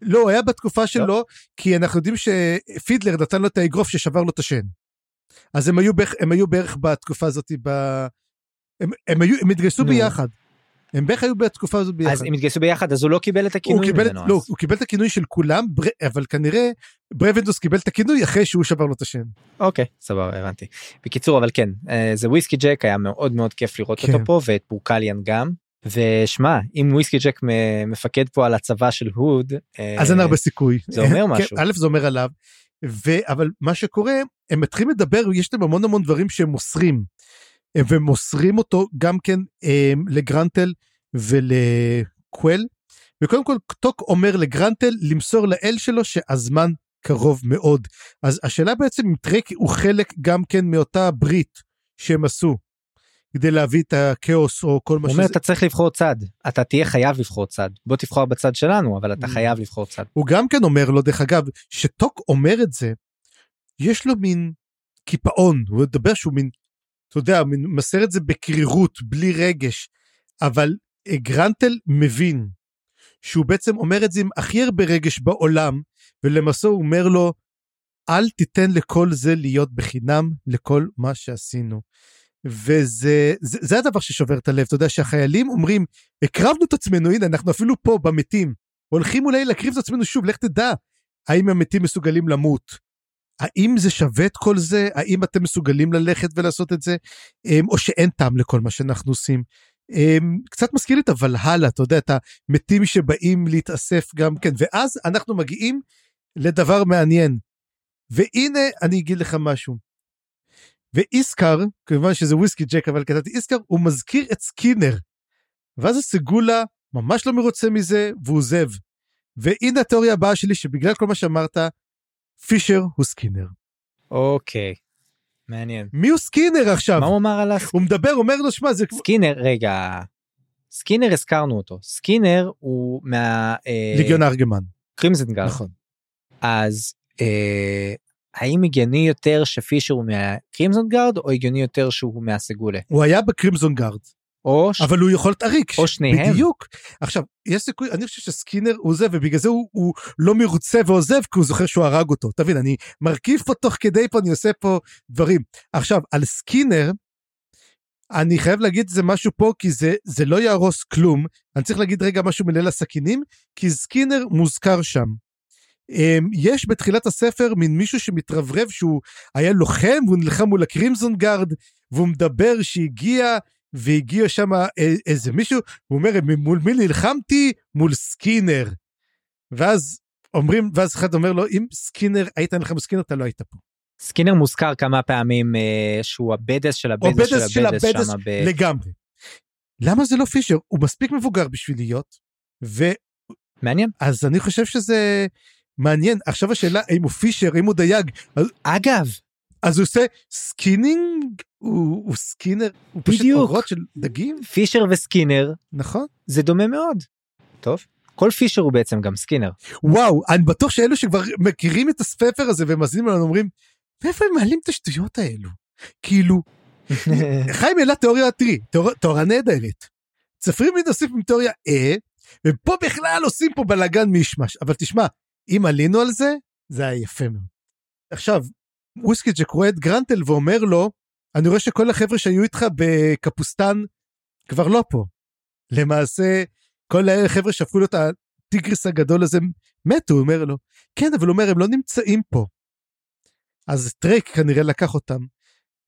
לא הוא היה בתקופה שלו כי אנחנו יודעים שפידלר נתן לו את האגרוף ששבר לו את השן. אז הם היו בערך הם היו בערך בתקופה הזאת ב... הם, הם היו הם התגייסו. ביחד. הם בערך היו בתקופה הזאת ביחד. אז הם התגייסו ביחד אז הוא לא קיבל את הוא הכינוי קיבל, ממנו. לא, אז. הוא קיבל את הכינוי של כולם, בר... אבל כנראה ברייבן טות' קיבל את הכינוי אחרי שהוא שבר לו את השן. אוקיי סבבה הבנתי. בקיצור אבל כן אה, זה וויסקי ג'ק היה מאוד מאוד כיף לראות כן. אותו פה ואת ברוקליאן גם. ושמע אם וויסקי ג'ק מפקד פה על הצבא של הוד אה, אז אין הרבה סיכוי. זה אומר כן, משהו. א' זה אומר עליו, ו... אבל מה שקורה, הם מתחילים לדבר, יש להם המון המון דברים שהם מוסרים. והם מוסרים אותו גם כן אה, לגרנטל ולקוול. וקודם כל טוק אומר לגרנטל למסור לאל שלו שהזמן קרוב מאוד. אז השאלה בעצם אם טרק הוא חלק גם כן מאותה ברית שהם עשו. כדי להביא את הכאוס או כל מה הוא אומר שזה. אתה צריך לבחור צד אתה תהיה חייב לבחור צד בוא תבחר בצד שלנו אבל אתה Mm. חייב לבחור צד. הוא גם כן אומר לו דרך אגב שטוק אומר את זה יש לו מין קיפאון הוא מדבר שהוא מין אתה יודע מסר את זה בקרירות בלי רגש אבל אה, גרנטל מבין שהוא בעצם אומר את זה עם הכי הרבה רגש בעולם ולמעשה הוא אומר לו אל תיתן לכל זה להיות בחינם לכל מה שעשינו. וזה זה, זה הדבר ששובר את הלב אתה יודע שהחיילים אומרים הקרבנו את עצמנו הנה אנחנו אפילו פה במתים הולכים אולי להקריב את עצמנו שוב, לך תדע האם המתים מסוגלים למות. האם זה שווה את כל זה? האם אתם מסוגלים ללכת ולעשות את זה? אמ, או שאין טעם לכל מה שאנחנו עושים. אמ, קצת מזכיר את הוולהלה, אתה יודע, את המתים שבאים להתאסף גם כן. ואז אנחנו מגיעים לדבר מעניין. והנה אני אגיד לך משהו. ואיסקר, כמובן שזה וויסקי ג'ק, אבל כתבתי איסקר, הוא מזכיר את סקינר. ואז הסגולה ממש לא מרוצה מזה והוא עוזב. והנה התיאוריה הבאה שלי שבגלל כל מה שאמרת, פישר הוא סקינר. אוקיי. מעניין. מי הוא סקינר עכשיו? מה הוא אמר על הס... הוא מדבר, אומר לו, שמע, זה... סקינר רגע. סקינר הזכרנו אותו סקינר הוא מה אה, ליגיון הארגמן. Crimson Guard נכון. אז אה, האם הגיוני יותר שפישר הוא מה Crimson Guard או הגיוני יותר שהוא מהסגולה הוא היה ב Crimson Guard, או, ש... אבל הוא יכול להיות עריק. או שניהם בדיוק. עכשיו, יש סיכוי, אני חושב שסקינר הוא זה, ובגלל זה הוא, הוא לא מרוצה ועוזב, כי הוא זוכר שהוא הרג אותו. תבין, אני מרכיב פה תוך כדי פה, אני עושה פה דברים. עכשיו, על סקינר, אני חייב להגיד זה משהו פה, כי זה, זה לא יהרוס כלום. אני צריך להגיד רגע משהו מליל הסכינים, כי סקינר מוזכר שם. אמ, יש בתחילת הספר מין מישהו שמתרברב שהוא היה לוחם והוא נלחם מול ה Crimson Guard והוא מדבר שהגיע והגיע שם איזה מישהו הוא אומר מול מי נלחמתי מול סקינר. ואז אומרים, ואז אחד אומר לו, אם סקינר, היית לך בסקינר, אתה לא היית פה. סקינר מוזכר כמה פעמים אה, שהוא הבדס של הבדס בדס של הבדס הבדס שם ב... לגמרי. למה זה לא פישר? הוא מספיק מבוגר בשביל להיות, ואז מעניין. אני חושב שזה מעניין. עכשיו השאלה, האם הוא פישר, האם הוא דייג, אז, אגב, אז הוא עושה skinning? הוא, הוא סקינר? הוא פשוט בדיוק. עורות של דגים? פישר וסקינר נכון. זה דומה מאוד. טוב. כל פישר הוא בעצם גם סקינר. וואו, אני בטוח שאלו שכבר מכירים את הספר הזה ומאזינים לנו אומרים, מאיפה הם מעלים את השטויות האלו? כאילו, חיים העלה תיאוריה, תראי, תיאור- תיאוריה נהדרת. צפרים לי נוסיף עם תיאוריה אה, ופה בכלל עושים פה בלאגן מישמש. אבל תשמע, אם עלינו על זה, זה היה יפה מאוד. עכשיו, וויסקי ג'ק רואה את גרנטל ואומר לו, אני רואה שכל החבר'ה שהיו איתך בקפוסטן כבר לא פה. למעשה, כל החבר'ה שהפכו להיות הטיגריס הגדול הזה מתו, הוא אומר לו. כן, אבל הוא אומר, הם לא נמצאים פה. אז טרייק כנראה לקח אותם.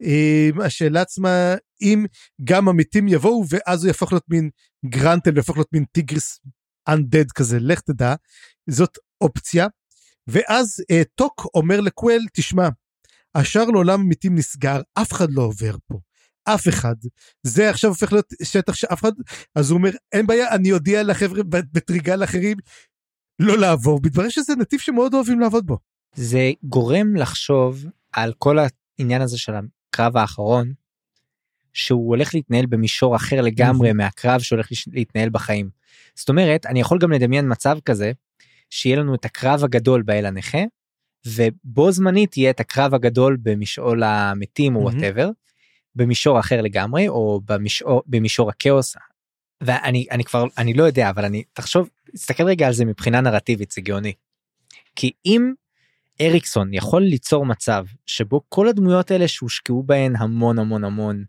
אמ, השאלה עצמה, אם גם המתים יבואו, ואז הוא יהפוך להיות מין גרנטל, ויהפוך להיות מין טיגריס undead כזה, לך תדע. זאת אופציה. ואז אה, טוק אומר לקוול, תשמע, השער לעולם המתים נסגר, אף אחד לא עובר פה. אף אחד. זה עכשיו הופך להיות שטח שאף אחד, אז הוא אומר, אין בעיה, אני אודיע לחבר'ה בטריגל אחרים לא לעבור. מתברר שזה נתיב שמאוד אוהבים לעבוד בו. זה גורם לחשוב על כל העניין הזה של הקרב האחרון, שהוא הולך להתנהל במישור אחר לגמרי מהקרב שהולך להתנהל בחיים. זאת אומרת, אני יכול גם לדמיין מצב כזה, שיהיה לנו את הקרב הגדול באל הנכה, ובו זמנית יהיה את הקרב הגדול במשעול המתים או. whatever, במישור אחר לגמרי, או במישור, במישור הכאוס. ואני אני כבר, אני לא יודע, אבל אני, תחשוב, תסתכל רגע על זה מבחינה נרטיבית, זה גאוני. כי אם אריקסון יכול ליצור מצב שבו כל הדמויות האלה שהושקעו בהן המון המון המון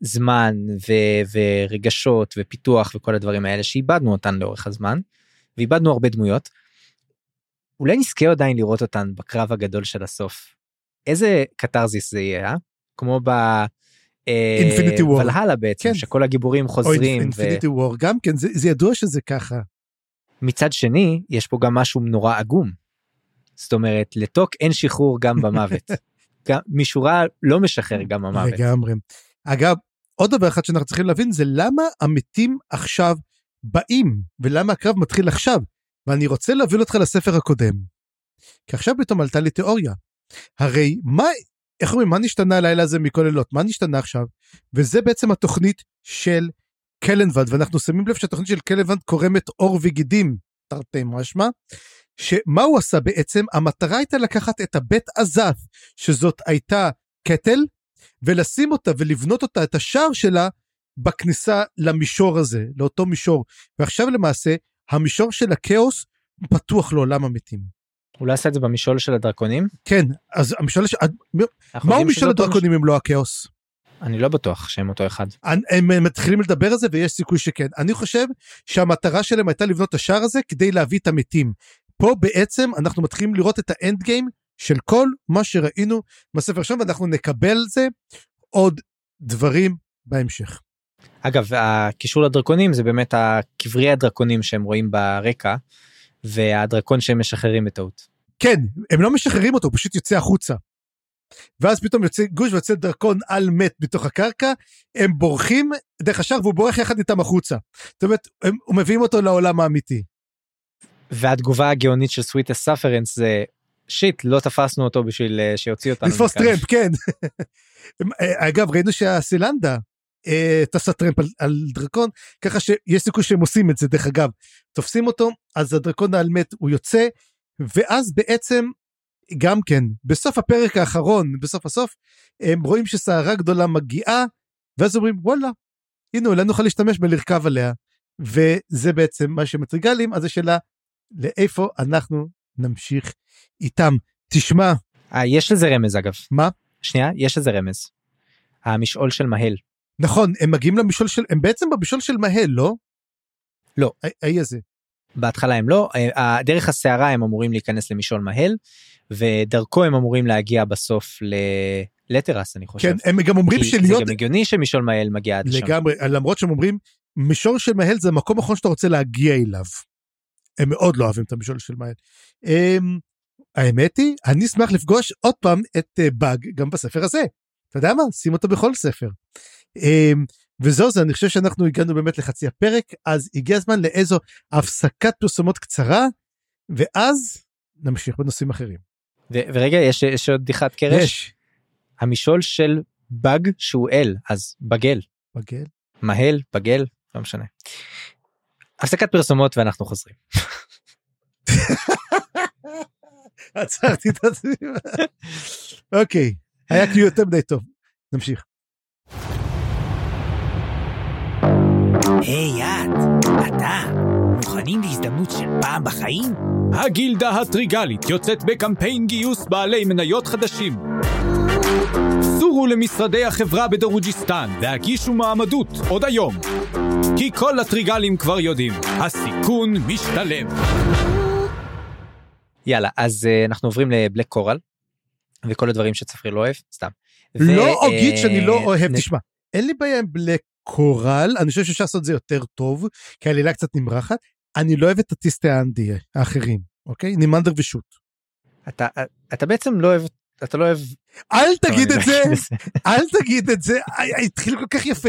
זמן ו- ורגשות ופיתוח וכל הדברים האלה שאיבדנו אותן לאורך הזמן ואיבדנו הרבה דמויות. אולי נזכה עדיין לראות אותן בקרב הגדול של הסוף. איזה קתרזיס זה יהיה, אה? כמו ב... Infinity War. ולהלה בעצם, כן. שכל הגיבורים או חוזרים. ו... אינפיניטי וור, גם כן, זה, זה ידוע שזה ככה. מצד שני יש פה גם משהו נורא עגום. זאת אומרת לטוק אין שחרור גם במוות. גם משורה לא משחרר גם במוות. לגמרי. אגב, עוד דבר אחד שאנחנו צריכים להבין זה למה המתים עכשיו באים, ולמה הקרב מתחיל עכשיו. ואני רוצה להוביל אותך לספר הקודם. כי עכשיו פתאום עלתה לי תיאוריה. הרי מה, איך אומרים, מה נשתנה הלילה הזה מכל לילות? מה נשתנה עכשיו? וזה בעצם התוכנית של קלנבד, ואנחנו שמים לב שהתוכנית של קלנבד קורמת עור וגידים, תרתי משמע, שמה הוא עשה בעצם? המטרה הייתה לקחת את הבית עזת, שזאת הייתה קטל, ולשים אותה ולבנות אותה, את השער שלה, בכניסה למישור הזה, לאותו מישור. ועכשיו למעשה, המישור של הכאוס פתוח לעולם המתים. הוא לא עשה את זה במשעול של הדרקונים? כן, אז המשול, של- מהו משול אותו הדרקונים אם לא הכאוס? אני לא בטוח שהם אותו אחד. הם הם מתחילים לדבר על זה ויש סיכוי שכן. אני חושב שהמטרה שלהם הייתה לבנות את השער הזה כדי להביא את המתים. פה בעצם אנחנו מתחילים לראות את האנד גיים של כל מה שראינו בספר שם ואנחנו נקבל על זה עוד דברים בהמשך. אגב הקישור לדרקונים זה באמת הקברי הדרקונים שהם רואים ברקע והדרקון שהם משחררים בטעות. כן, הם לא משחררים אותו, הוא פשוט יוצא החוצה. ואז פתאום יוצא גוש ויוצא דרקון אל מת בתוך הקרקע, הם בורחים דרך השער והוא בורח יחד איתם החוצה. זאת אומרת, הם מביאים אותו לעולם האמיתי. והתגובה הגאונית של סוויטסט סאפרנס זה shit לא תפסנו אותו בשביל אה, שיוציא אותנו. לתפוס מכאן." טרמפ, כן. אה, אגב, ראינו שהסילנדה טסה טרמפ על, על דרקון, ככה שיש סיכוי שהם עושים את זה, דרך אגב. תופסים אותו, אז הדרקון על מת הוא יוצא, ואז בעצם, גם כן, בסוף הפרק האחרון, בסוף הסוף, הם רואים שסערה גדולה מגיעה, ואז אומרים, וואלה, הנה, אולי נוכל להשתמש בלרכב עליה. וזה בעצם מה שמטריגלים, אז השאלה, לאיפה אנחנו נמשיך איתם. תשמע, אה, יש לזה רמז אגב. מה? שנייה יש לזה רמז. המשעול של מהל. נכון, הם מגיעים למשול של, הם בעצם במשול של מהל, לא? לא. האי- הזה. בהתחלה הם לא, אה, דרך הסערה הם אמורים להיכנס למשעול מהל ודרכו הם אמורים להגיע בסוף ללטרס אני חושב. כן, הם גם אומרים שלהיות, זה גם הגיוני שמשעול מהל מגיע עד לשם. לגמרי, למרות שהם אומרים, מישור של מהל זה המקום האחרון שאתה רוצה להגיע אליו. הם מאוד לא אוהבים את המשול של מייל. אמ, האמת היא, אני אשמח לפגוש עוד פעם את אה, באג גם בספר הזה. אתה יודע מה? שים אותו בכל ספר. אמ, וזהו זה, אני חושב שאנחנו הגענו באמת לחצי הפרק, אז הגיע הזמן לאיזו הפסקת פרסומות קצרה, ואז נמשיך בנושאים אחרים. ו- ורגע, יש, יש עוד בדיחת קרש? יש. המשול של באג שהוא אל, אז בגל. בגל. מהל, בגל, לא משנה. הפסקת פרסומות ואנחנו חוזרים. עצרתי את עצמי. אוקיי, היה כאילו יותר מדי טוב. נמשיך. היי את, אתה, מוכנים להזדמנות של פעם בחיים? הגילדה הטריגלית יוצאת בקמפיין גיוס בעלי מניות חדשים. סורו למשרדי החברה בדרוג'יסטן והגישו מעמדות עוד היום. כי כל הטריגלים כבר יודעים, הסיכון משתלם. יאללה, אז uh, אנחנו עוברים לבלק קורל, וכל הדברים שצפריר לא אוהב, סתם. לא ו- אגיד אה, שאני לא אוהב, נ- תשמע, אין לי בעיה עם בלק קורל, אני חושב שאפשר לעשות את זה יותר טוב, כי העלילה קצת נמרחת. אני לא אוהב את הטיסטי האנדי האחרים, אוקיי? נימנדר ושות. אתה, אתה בעצם לא אוהב, אתה לא אוהב... אל תגיד את לא זה. אל תגיד את זה, התחיל כל כך יפה.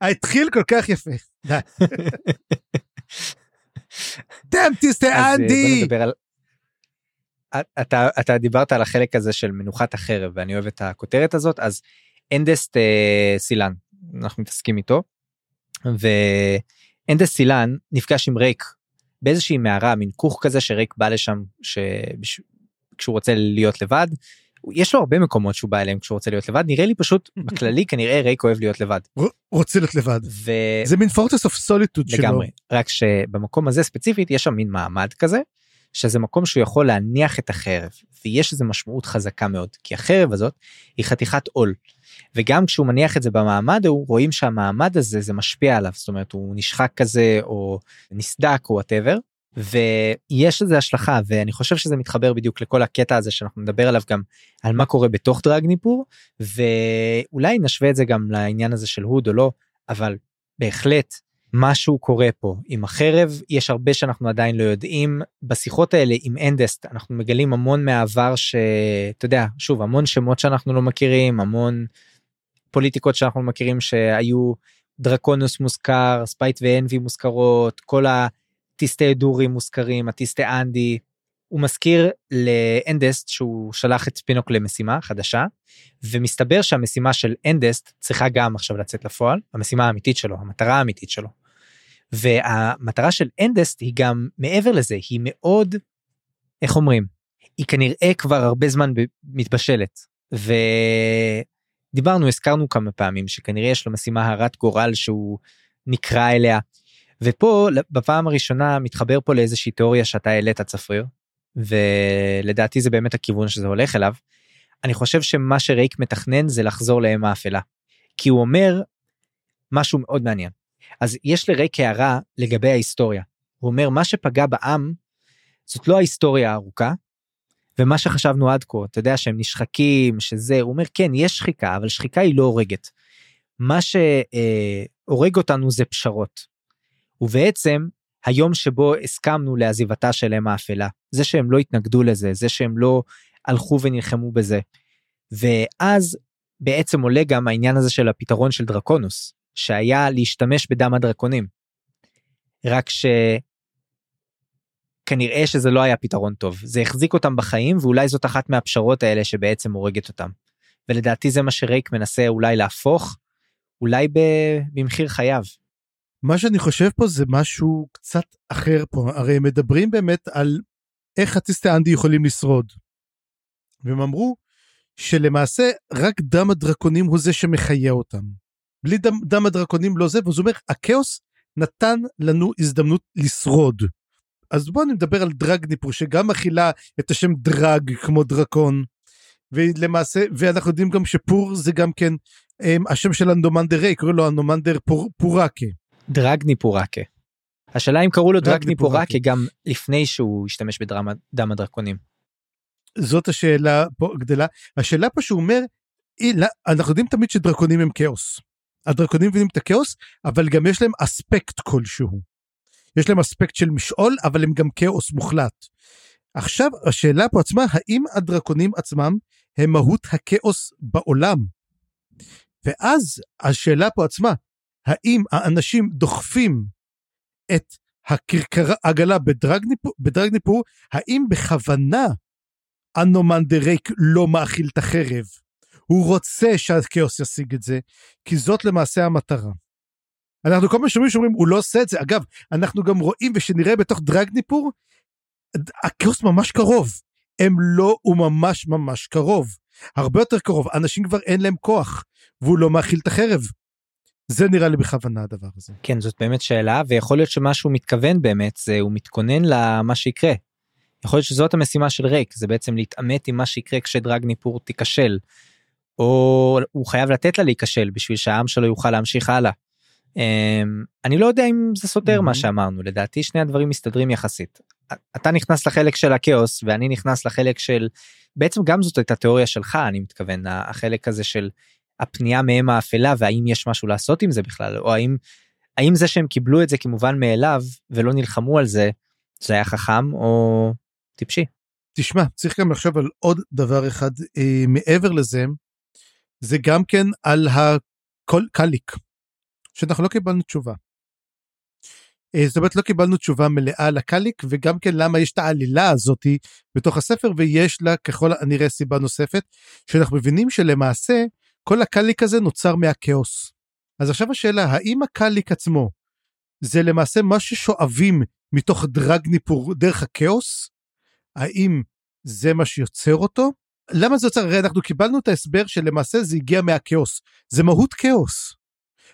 התחיל כל כך יפה. damn טיסטה אה, אנדי! אתה דיברת על החלק הזה של מנוחת החרב ואני אוהב את הכותרת הזאת אז אנדסט אה, סילן אנחנו מתעסקים איתו ואנדסט סילן נפגש עם רייק באיזושהי מערה מין כוך כזה שרייק בא לשם ש... כשהוא רוצה להיות לבד. יש לו הרבה מקומות שהוא בא אליהם כשהוא רוצה להיות לבד נראה לי פשוט בכללי כנראה רייק אוהב להיות לבד רוצה להיות לבד. ו... זה מין Fortress of Solitude שלו. לגמרי רק שבמקום הזה ספציפית יש שם מין מעמד כזה שזה מקום שהוא יכול להניח את החרב ויש לזה משמעות חזקה מאוד כי החרב הזאת היא חתיכת עול. וגם כשהוא מניח את זה במעמד הוא רואים שהמעמד הזה זה משפיע עליו זאת אומרת הוא נשחק כזה או נסדק או whatever ויש לזה השלכה ואני חושב שזה מתחבר בדיוק לכל הקטע הזה שאנחנו נדבר עליו גם על מה קורה בתוך דרגניפור ואולי נשווה את זה גם לעניין הזה של הוד או לא אבל בהחלט משהו קורה פה עם החרב יש הרבה שאנחנו עדיין לא יודעים בשיחות האלה עם אנדסט אנחנו מגלים המון מהעבר שאתה יודע שוב המון שמות שאנחנו לא מכירים המון פוליטיקות שאנחנו לא מכירים שהיו דרקונוס מוזכר ספייט ואנבי מוזכרות כל הטיסטי דורי מוזכרים הטיסטי אנדי. הוא מזכיר לאנדסט שהוא שלח את ספינוק למשימה חדשה ומסתבר שהמשימה של אנדסט צריכה גם עכשיו לצאת לפועל המשימה האמיתית שלו המטרה האמיתית שלו. והמטרה של אנדסט היא גם מעבר לזה היא מאוד איך אומרים היא כנראה כבר הרבה זמן מתבשלת. ודיברנו הזכרנו כמה פעמים שכנראה יש לו משימה הרת גורל שהוא נקרא אליה. ופה בפעם הראשונה מתחבר פה לאיזושהי תיאוריה שאתה העלית צפריר ולדעתי זה באמת הכיוון שזה הולך אליו. אני חושב שמה שרייק מתכנן זה לחזור לאם האפלה. כי הוא אומר משהו מאוד מעניין. אז יש לרייק הערה לגבי ההיסטוריה. הוא אומר מה שפגע בעם זאת לא ההיסטוריה הארוכה. ומה שחשבנו עד כה אתה יודע שהם נשחקים שזה הוא אומר כן יש שחיקה אבל שחיקה היא לא הורגת. מה שהורג אותנו זה פשרות. ובעצם היום שבו הסכמנו לעזיבתה של אם האפלה זה שהם לא התנגדו לזה זה שהם לא הלכו ונלחמו בזה. ואז בעצם עולה גם העניין הזה של הפתרון של דרקונוס שהיה להשתמש בדם הדרקונים. רק שכנראה שזה לא היה פתרון טוב זה החזיק אותם בחיים ואולי זאת אחת מהפשרות האלה שבעצם הורגת אותם. ולדעתי זה מה שרייק מנסה אולי להפוך אולי במחיר חייו. מה שאני חושב פה זה משהו קצת אחר פה, הרי הם מדברים באמת על איך הטיסטי אנדי יכולים לשרוד. והם אמרו שלמעשה רק דם הדרקונים הוא זה שמחיה אותם. בלי דם, דם הדרקונים לא זה, ואז הוא אומר, הכאוס נתן לנו הזדמנות לשרוד. אז בואו נדבר על דרגניפור, שגם מכילה את השם דרג כמו דרקון. ולמעשה, ואנחנו יודעים גם שפור זה גם כן הם, השם של הנומנדר ריי, קוראים לו הנומנדר פור, פורקה. דרגני פורקה. השאלה אם קראו לו דרגני פורקה. גם לפני שהוא השתמש בדם הדרקונים. זאת השאלה פה גדלה. השאלה פה שהוא אומר, "אי, לא, אנחנו יודעים תמיד שדרקונים הם כאוס. הדרקונים מבינים את הכאוס, אבל גם יש להם אספקט כלשהו. יש להם אספקט של משעול, אבל הם גם כאוס מוחלט. עכשיו, השאלה פה עצמה, האם הדרקונים עצמם הם מהות הכאוס בעולם? ואז השאלה פה עצמה, האם האנשים דוחפים את הכרכרה, העגלה בדרגניפור, בדרגניפור, האם בכוונה אנומן דה ריק לא מאכיל את החרב? הוא רוצה שהכאוס ישיג את זה, כי זאת למעשה המטרה. אנחנו כל הזמן שומעים שאומרים, הוא לא עושה את זה. אגב, אנחנו גם רואים, ושנראה בתוך דרגניפור, הכאוס ממש קרוב. הם לא, הוא ממש ממש קרוב. הרבה יותר קרוב, אנשים כבר אין להם כוח, והוא לא מאכיל את החרב. זה נראה לי בכוונה הדבר הזה. כן, זאת באמת שאלה, ויכול להיות שמה שהוא מתכוון באמת, זה הוא מתכונן למה שיקרה. יכול להיות שזאת המשימה של ריק, זה בעצם להתעמת עם מה שיקרה כשדרגניפור תיכשל. או הוא חייב לתת לה להיכשל בשביל שהעם שלו יוכל להמשיך הלאה. אמ, אני לא יודע אם זה סותר מה שאמרנו לדעתי שני הדברים מסתדרים יחסית. אתה נכנס לחלק של הכאוס ואני נכנס לחלק של בעצם גם זאת הייתה תיאוריה שלך אני מתכוון החלק הזה של הפנייה מהם האפלה והאם יש משהו לעשות עם זה בכלל או האם האם זה שהם קיבלו את זה כמובן מאליו ולא נלחמו על זה זה היה חכם או טיפשי. תשמע צריך גם לחשוב על עוד דבר אחד אה, מעבר לזה זה גם כן על הקליק שאנחנו לא קיבלנו תשובה. אה, זאת אומרת לא קיבלנו תשובה מלאה לקליק וגם כן למה יש את העלילה הזאתי בתוך הספר ויש לה ככל הנראה סיבה נוספת שאנחנו מבינים שלמעשה כל הקליק הזה נוצר מהכאוס. אז עכשיו השאלה האם הקליק עצמו זה למעשה מה ששואבים מתוך דרגניפור דרך הכאוס? האם זה מה שיוצר אותו? למה זה יוצר? הרי אנחנו קיבלנו את ההסבר שלמעשה זה הגיע מהכאוס. זה מהות כאוס.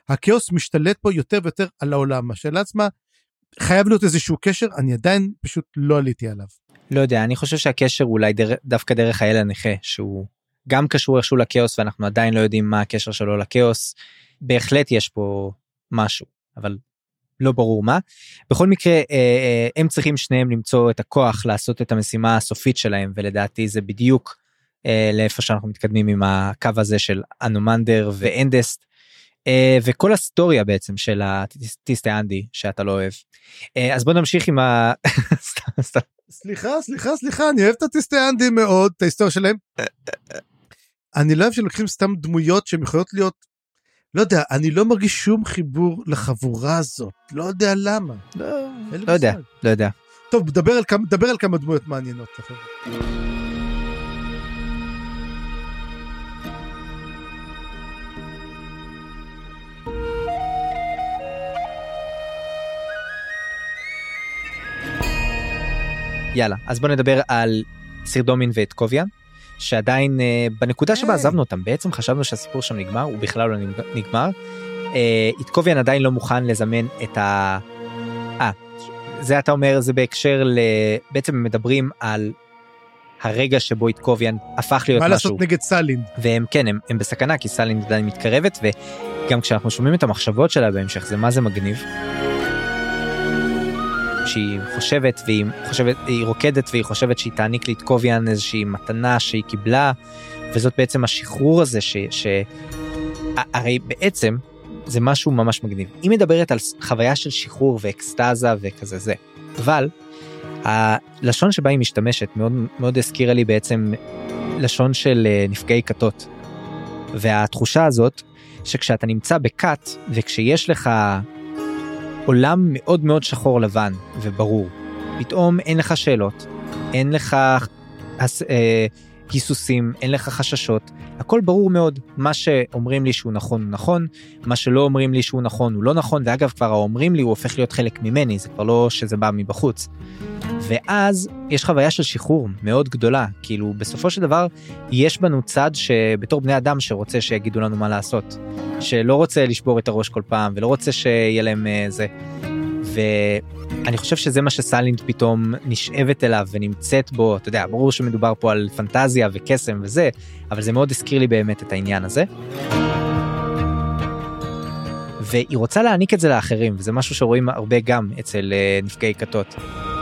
הכאוס משתלט פה יותר ויותר על העולם. השאלה עצמה, חייב להיות איזשהו קשר, אני עדיין פשוט לא עליתי עליו. לא יודע, אני חושב שהקשר אולי דר... דווקא דרך האל הנכה, שהוא גם קשור איכשהו לכאוס ואנחנו עדיין לא יודעים מה הקשר שלו לכאוס. בהחלט יש פה משהו, אבל לא ברור מה. בכל מקרה, אה, אה, הם צריכים שניהם למצוא את הכוח לעשות את המשימה הסופית שלהם, ולדעתי זה בדיוק אה, לאיפה שאנחנו מתקדמים עם הקו הזה של אנומנדר ואנדסט. Uh, וכל הסטוריה בעצם של הטיסטה אנדי שאתה לא אוהב. Uh, אז בוא נמשיך עם ה... סליחה סליחה סליחה אני אוהב את הטיסטה אנדי מאוד את ההיסטוריה שלהם. אני לא אוהב שלוקחים סתם דמויות שהן יכולות להיות לא יודע אני לא מרגיש שום חיבור לחבורה הזאת לא יודע למה. לא, לא יודע לא יודע. טוב דבר על כמה דבר על כמה דמויות מעניינות. יאללה אז בוא נדבר על סירדומין ואת קוביה שעדיין uh, בנקודה שבה עזבנו אותם בעצם חשבנו שהסיפור שם נגמר הוא בכלל לא נגמר. איתקוביאן uh, עדיין לא מוכן לזמן את ה... אה, זה אתה אומר זה בהקשר ל... בעצם מדברים על הרגע שבו איתקוביאן הפך להיות מה משהו. מה לעשות נגד סלין. והם כן הם, הם בסכנה כי סלין עדיין מתקרבת וגם כשאנחנו שומעים את המחשבות שלה בהמשך זה מה זה מגניב. שהיא חושבת והיא חושבת היא רוקדת והיא חושבת שהיא תעניק לאיתקוביאן איזושהי מתנה שהיא קיבלה וזאת בעצם השחרור הזה ש... ש... הרי בעצם זה משהו ממש מגניב היא מדברת על חוויה של שחרור ואקסטזה וכזה זה אבל הלשון שבה היא משתמשת מאוד מאוד הזכירה לי בעצם לשון של אה, נפגעי כתות. והתחושה הזאת שכשאתה נמצא בכת וכשיש לך עולם מאוד מאוד שחור לבן וברור. פתאום אין לך שאלות, אין לך הס, אה, היסוסים, אין לך חששות, הכל ברור מאוד. מה שאומרים לי שהוא נכון הוא נכון, מה שלא אומרים לי שהוא נכון הוא לא נכון, ואגב כבר האומרים לי הוא הופך להיות חלק ממני, זה כבר לא שזה בא מבחוץ. ואז יש חוויה של שחרור מאוד גדולה, כאילו בסופו של דבר יש בנו צד שבתור בני אדם שרוצה שיגידו לנו מה לעשות, שלא רוצה לשבור את הראש כל פעם ולא רוצה שיהיה להם uh, זה. ואני חושב שזה מה שסלינד פתאום נשאבת אליו ונמצאת בו, אתה יודע, ברור שמדובר פה על פנטזיה וקסם וזה, אבל זה מאוד הזכיר לי באמת את העניין הזה. והיא רוצה להעניק את זה לאחרים וזה משהו שרואים הרבה גם אצל uh, נפגעי כתות.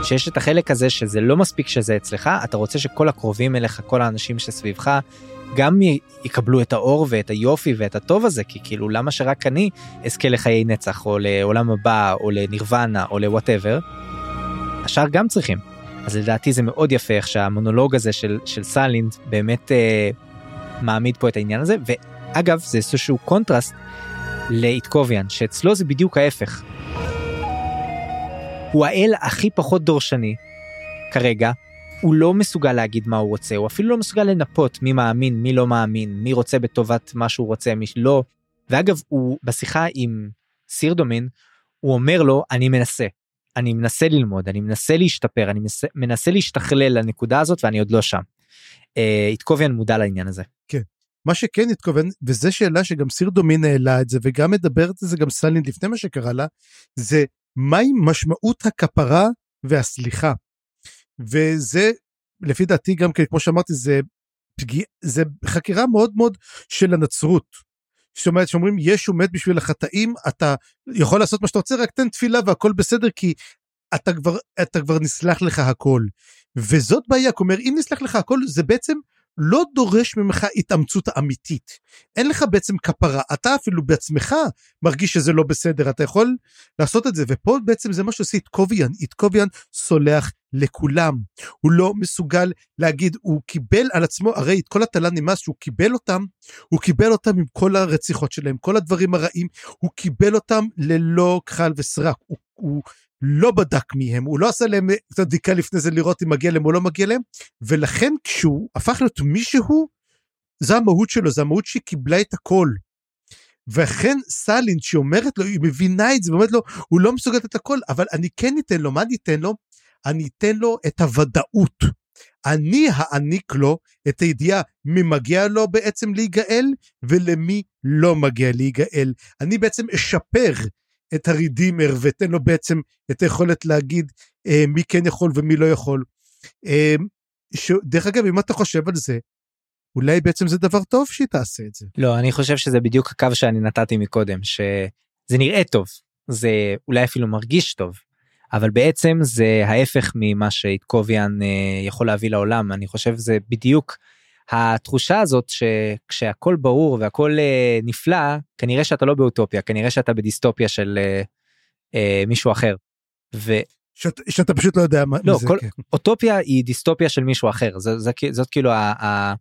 שיש את החלק הזה שזה לא מספיק שזה אצלך אתה רוצה שכל הקרובים אליך כל האנשים שסביבך גם יקבלו את האור ואת היופי ואת הטוב הזה, כי כאילו למה שרק אני אזכה לחיי נצח או לעולם הבא או לנירוונה או ל whatever, השאר גם צריכים. אז לדעתי זה מאוד יפה איך שהמונולוג הזה של, של סלינד באמת אה, מעמיד פה את העניין הזה, ואגב זה איזשהו קונטרסט לאיטקוביאן, שאצלו זה בדיוק ההפך. הוא האל הכי פחות דורשני כרגע, הוא לא מסוגל להגיד מה הוא רוצה, הוא אפילו לא מסוגל לנפות מי מאמין, מי לא מאמין, מי רוצה בטובת מה שהוא רוצה, מי לא. ואגב, הוא בשיחה עם סירדומין, הוא אומר לו, אני מנסה. אני מנסה ללמוד, אני מנסה להשתפר, אני מנסה, מנסה להשתכלל לנקודה הזאת ואני עוד לא שם. אה, איתקוביאן מודע לעניין הזה. מה שכן התכוון, וזו שאלה שגם סיר דומין העלה את זה, וגם מדברת על זה גם סלין לפני מה שקרה לה, זה מהי משמעות הכפרה והסליחה. וזה, לפי דעתי גם כן, כמו שאמרתי, זה, פגיע, זה חקירה מאוד מאוד של הנצרות. זאת אומרת, שאומרים, ישו מת בשביל החטאים, אתה יכול לעשות מה שאתה רוצה, רק תן תפילה והכל בסדר, כי אתה כבר, אתה כבר נסלח לך הכל. וזאת בעיה, כלומר, אם נסלח לך הכל, זה בעצם לא דורש ממך התאמצות אמיתית. אין לך בעצם כפרה, אתה אפילו בעצמך מרגיש שזה לא בסדר, אתה יכול לעשות את זה, ופה בעצם זה מה שעושה איתקוביאן, איתקוביאן סולח לכולם. הוא לא מסוגל להגיד, הוא קיבל על עצמו, הרי את כל הטלה נמאס שהוא קיבל אותם, הוא קיבל אותם עם כל הרציחות שלהם, כל הדברים הרעים, הוא קיבל אותם ללא כחל וסרק. הוא, הוא לא בדק מי הם, הוא לא עשה להם קצת בדיקה לפני זה לראות אם מגיע להם או לא מגיע להם, ולכן כשהוא הפך להיות מישהו, זו המהות שלו, זו המהות שהיא קיבלה את הכל. ואכן סלין שאומרת לו, היא מבינה את זה, ואומרת לו, הוא לא מסוגל לתת הכל, אבל אני כן אתן לו, מה אני אתן לו? אני אתן לו את הוודאות. אני אעניק לו את הידיעה מי מגיע לו בעצם להיגאל ולמי לא מגיע להיגאל. אני בעצם אשפר את הרידימר ואתן לו בעצם את היכולת להגיד אה, מי כן יכול ומי לא יכול. אה, ש... דרך אגב, אם אתה חושב על זה, אולי בעצם זה דבר טוב שהיא תעשה את זה. לא, אני חושב שזה בדיוק הקו שאני נתתי מקודם, שזה נראה טוב, זה אולי אפילו מרגיש טוב, אבל בעצם זה ההפך ממה שאיתקוביאן אה, יכול להביא לעולם, אני חושב זה בדיוק התחושה הזאת שכשהכל ברור והכל אה, נפלא, כנראה שאתה לא באוטופיה, כנראה שאתה בדיסטופיה של אה, אה, מישהו אחר. ו... שאת, שאתה פשוט לא יודע מה לא, זה. כל, כן. אוטופיה היא דיסטופיה של מישהו אחר, זה, זה, זאת כאילו ה, ה.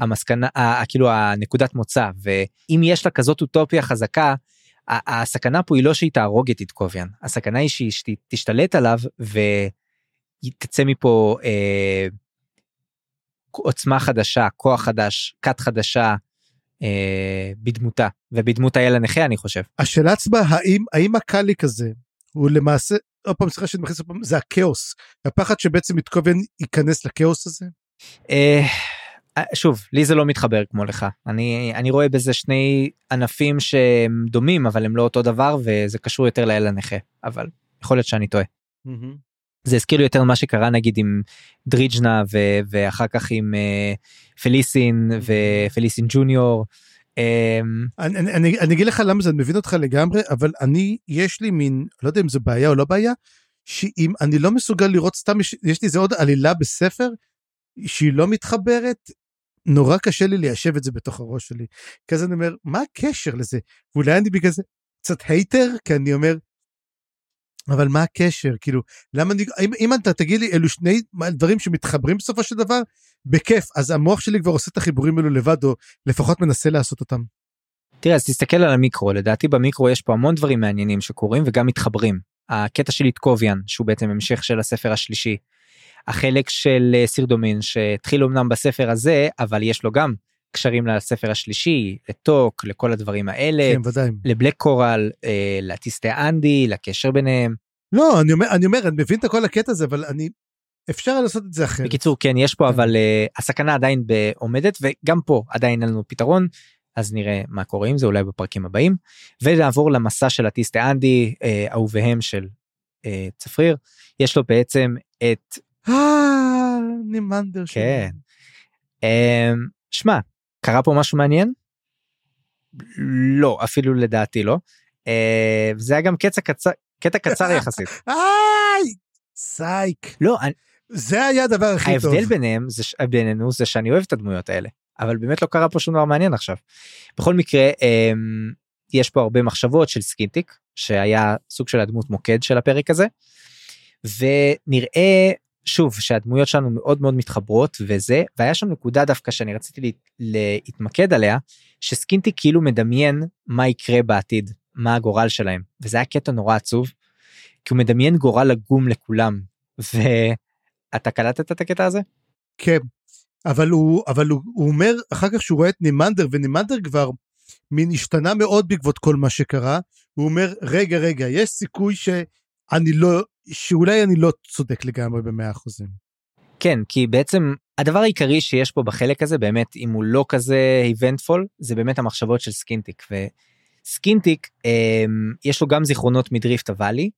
המסקנה, ה- כאילו הנקודת מוצא, ואם יש לה כזאת אוטופיה חזקה, ה- הסכנה פה היא לא שהיא תהרוג את איתקוביאן, הסכנה היא שהיא שת- תשתלט עליו ותצא מפה אה, עוצמה חדשה, כוח חדש, כת חדשה אה, בדמותה, ובדמות האל הנכה אני חושב. השאלה עצמה, האם, האם הקאליק הזה הוא למעשה, עוד פעם, סליחה שאני מכניס עוד פעם, זה הכאוס. הפחד שבעצם מתכוון ייכנס לכאוס הזה? אה, שוב, לי זה לא מתחבר כמו לך. אני, אני רואה בזה שני ענפים שהם דומים, אבל הם לא אותו דבר, וזה קשור יותר לאל הנכה. אבל יכול להיות שאני טועה. זה הזכיר לי יותר מה שקרה נגיד עם דריג'נה ו- ואחר כך עם אה, פליסין ופליסין ג'וניור. אה, אני, אני, אני, אגיד לך למה זה, אני מבין אותך לגמרי, אבל אני, יש לי מין, לא יודע אם זה בעיה או לא בעיה, שאם אני לא מסוגל לראות סתם, יש, לי איזה עוד עלילה בספר, שהיא לא מתחברת, נורא קשה לי ליישב את זה בתוך הראש שלי. אז אני אומר, מה הקשר לזה? ואולי אני בגלל זה קצת הייטר, כי אני אומר, אבל מה הקשר? כאילו, למה אני, אם, אם אתה תגיד לי, אלו שני דברים שמתחברים בסופו של דבר, בכיף, אז המוח שלי כבר עושה את החיבורים האלו לבד, או לפחות מנסה לעשות אותם. תראה אז תסתכל על המיקרו לדעתי במיקרו יש פה המון דברים מעניינים שקורים וגם מתחברים. הקטע של איתקוביאן שהוא בעצם המשך של הספר השלישי. החלק של אה, סירדומין שהתחיל אמנם בספר הזה אבל יש לו גם קשרים לספר השלישי לטוק לכל הדברים האלה כן, ודאי. לבלק קורל אה, לטיסטי אנדי לקשר ביניהם. לא, אני אומר, אני אומר, אני מבין את כל הקטע הזה, אבל אני, אפשר לעשות את זה אחרת. בקיצור כן יש פה כן. אבל uh, הסכנה עדיין עומדת וגם פה עדיין אין לנו פתרון אז נראה מה קורה עם זה אולי בפרקים הבאים ונעבור למסע של הטיסטי אנדי אה, אהוביהם של אה, צפריר יש לו בעצם את אה, נימנדר. שלי. כן אה, שמע קרה פה משהו מעניין? לא אפילו לדעתי לא אה, זה היה גם קטע קצר קטע קצר יחסית איי, סייק. לא אני- זה היה הדבר הכי טוב. ההבדל ביניהם זה בינינו זה שאני אוהב את הדמויות האלה אבל באמת לא קרה פה שום דבר מעניין עכשיו. בכל מקרה אמ, יש פה הרבה מחשבות של סקינטיק שהיה סוג של הדמות מוקד של הפרק הזה. ונראה שוב שהדמויות שלנו מאוד מאוד מתחברות וזה והיה שם נקודה דווקא שאני רציתי לה, להתמקד עליה שסקינטיק כאילו מדמיין מה יקרה בעתיד מה הגורל שלהם וזה היה קטע נורא עצוב. כי הוא מדמיין גורל עגום לכולם ואתה קלטת את הקטע הזה? כן, אבל הוא, אבל הוא, הוא אומר אחר כך שהוא רואה את נימנדר, ונימנדר כבר מין השתנה מאוד בעקבות כל מה שקרה, הוא אומר, רגע, רגע, יש סיכוי שאני לא, שאולי אני לא צודק לגמרי במאה אחוזים. כן, כי בעצם הדבר העיקרי שיש פה בחלק הזה, באמת, אם הוא לא כזה eventful, זה באמת המחשבות של סקינטיק. וסקינטיק, אה, יש לו גם זיכרונות מדריפט הוואלי,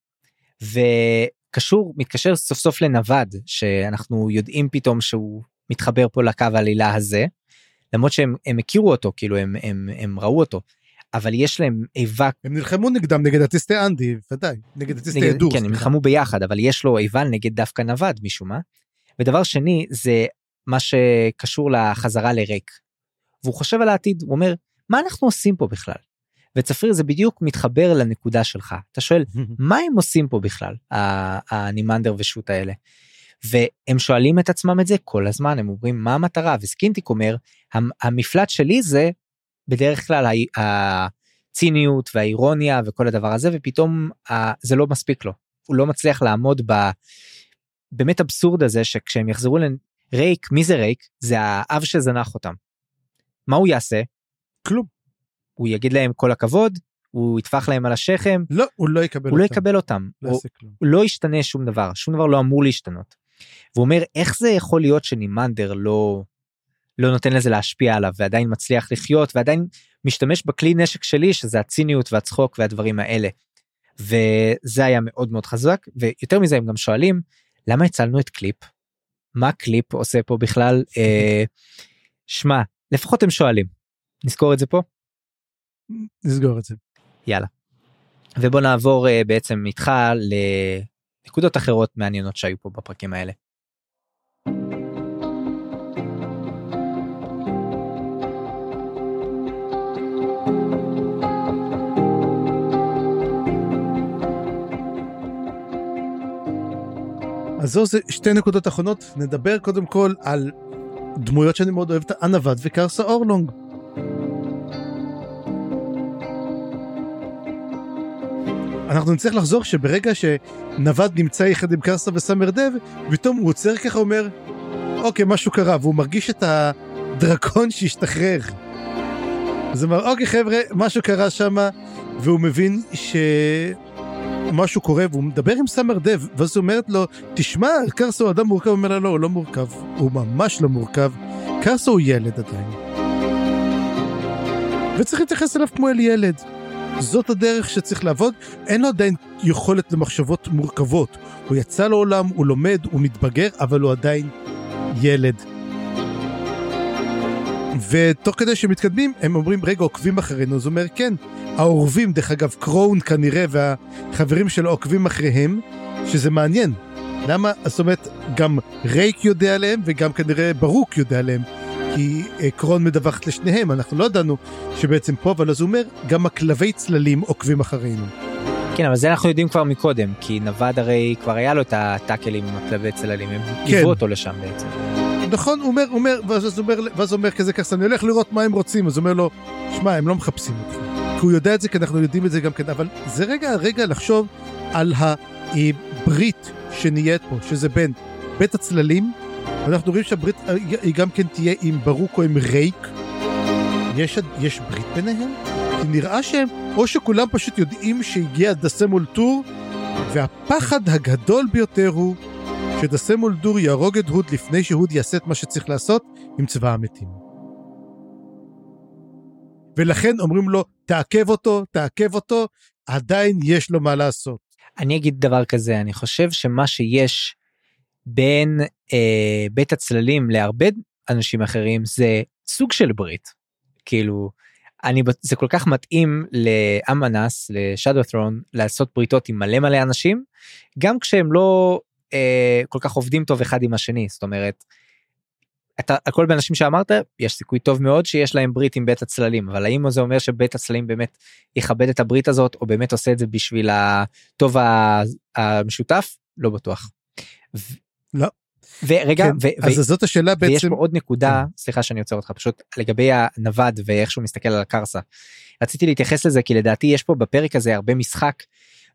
וקשור, מתקשר סוף סוף לנווד, שאנחנו יודעים פתאום שהוא מתחבר פה לקו העלילה הזה, למרות שהם הם הכירו אותו, כאילו הם, הם, הם ראו אותו, אבל יש להם איבה. הם נלחמו נגדם נגד אטיסטי אנדי, ודאי, נגד אטיסטי אדור. כן, הם נלחמו ביחד, אבל יש לו איבה נגד דווקא נווד משום מה. ודבר שני, זה מה שקשור לחזרה לריק. והוא חושב על העתיד, הוא אומר, מה אנחנו עושים פה בכלל? וצפריר זה בדיוק מתחבר לנקודה שלך אתה שואל מה הם עושים פה בכלל הנימנדר ושות האלה. והם שואלים את עצמם את זה כל הזמן הם אומרים מה המטרה וסקינטיק אומר המפלט שלי זה בדרך כלל הציניות והאירוניה וכל הדבר הזה ופתאום זה לא מספיק לו הוא לא מצליח לעמוד בבאמת אבסורד הזה שכשהם יחזרו לריק מי זה ריק זה האב שזנח אותם. מה הוא יעשה? כלום. הוא יגיד להם כל הכבוד הוא יטפח להם על השכם לא הוא לא יקבל הוא אותם. לא יקבל אותם לא הוא. הוא לא ישתנה שום דבר שום דבר לא אמור להשתנות. והוא אומר איך זה יכול להיות שנימנדר לא לא נותן לזה להשפיע עליו ועדיין מצליח לחיות ועדיין משתמש בכלי נשק שלי שזה הציניות והצחוק והדברים האלה. וזה היה מאוד מאוד חזק ויותר מזה הם גם שואלים למה הצלנו את קליפ מה קליפ עושה פה בכלל אה, שמע לפחות הם שואלים נזכור את זה פה נסגור את זה. יאללה. ובוא נעבור uh, בעצם איתך לנקודות אחרות מעניינות שהיו פה בפרקים האלה. אז זו זה שתי נקודות אחרונות נדבר קודם כל על דמויות שאני מאוד אוהב ענווד וקרסה אורלונג. אנחנו נצטרך לחזור שברגע שנווד נמצא יחד עם קרסה וסמר דב פתאום הוא עוצר ככה אומר אוקיי משהו קרה והוא מרגיש את הדרקון שהשתחרר. אז הוא אומר אוקיי חבר'ה משהו קרה שם והוא מבין שמשהו קורה והוא מדבר עם סמר דב ואז הוא אומרת לו תשמע קרסה הוא אדם מורכב הוא אומר לה לא הוא לא מורכב הוא ממש לא מורכב קרסה הוא ילד עדיין. וצריך להתייחס אליו כמו אל ילד. זאת הדרך שצריך לעבוד, אין לו עדיין יכולת למחשבות מורכבות. הוא יצא לעולם, הוא לומד, הוא מתבגר, אבל הוא עדיין ילד. ותוך כדי שמתקדמים, הם אומרים, רגע, עוקבים אחרינו, אז הוא אומר, כן. העורבים, דרך אגב, קראון כנראה, והחברים שלו עוקבים אחריהם, שזה מעניין. למה? זאת אומרת, גם רייק יודע עליהם, וגם כנראה ברוק יודע עליהם. כי אה, קרון מדווחת לשניהם, אנחנו לא ידענו שבעצם פה, אבל אז הוא אומר, גם הכלבי צללים עוקבים אחרינו. כן אבל זה אנחנו יודעים כבר מקודם כי נווד הרי כבר היה לו את הטאקלים עם הכלבי צללים הם כן. היוו אותו לשם בעצם. נכון, הוא אומר, אומר, ואז הוא אומר, ואז הוא אומר כזה ככה, אני הולך לראות מה הם רוצים, אז הוא אומר לו, שמע, הם לא מחפשים אותך. כי הוא יודע את זה, כי אנחנו יודעים את זה גם כן, אבל זה רגע הרגע לחשוב על הברית שנהיית פה, שזה בין בית הצללים, ואנחנו רואים שהברית היא גם כן תהיה עם ברוק או עם רייק. יש, יש ברית ביניהם? כי נראה שהם, או שכולם פשוט יודעים שהגיע דסה מולטור, והפחד הגדול ביותר הוא שדסה מולדור יהרוג את הוד לפני שהוד יעשה את מה שצריך לעשות עם צבא המתים. ולכן אומרים לו, תעכב אותו, תעכב אותו, עדיין יש לו מה לעשות. אני אגיד דבר כזה אני חושב שמה שיש בין אה, בית הצללים להרבה אנשים אחרים זה סוג של ברית. כאילו אני זה כל כך מתאים לאמנס לשאדו ת'רון לעשות בריתות עם מלא מלא אנשים גם כשהם לא אה, כל כך עובדים טוב אחד עם השני זאת אומרת. אתה הכל באנשים שאמרת יש סיכוי טוב מאוד שיש להם ברית עם בית הצללים אבל האם זה אומר שבית הצללים באמת יכבד את הברית הזאת או באמת עושה את זה בשביל הטוב המשותף לא בטוח. לא. ורגע כן, ו- אז ו- זאת השאלה בעצם. ויש פה עוד נקודה כן. סליחה שאני עוצר אותך פשוט לגבי הנווד ואיך שהוא מסתכל על הקרסה. רציתי להתייחס לזה כי לדעתי יש פה בפרק הזה הרבה משחק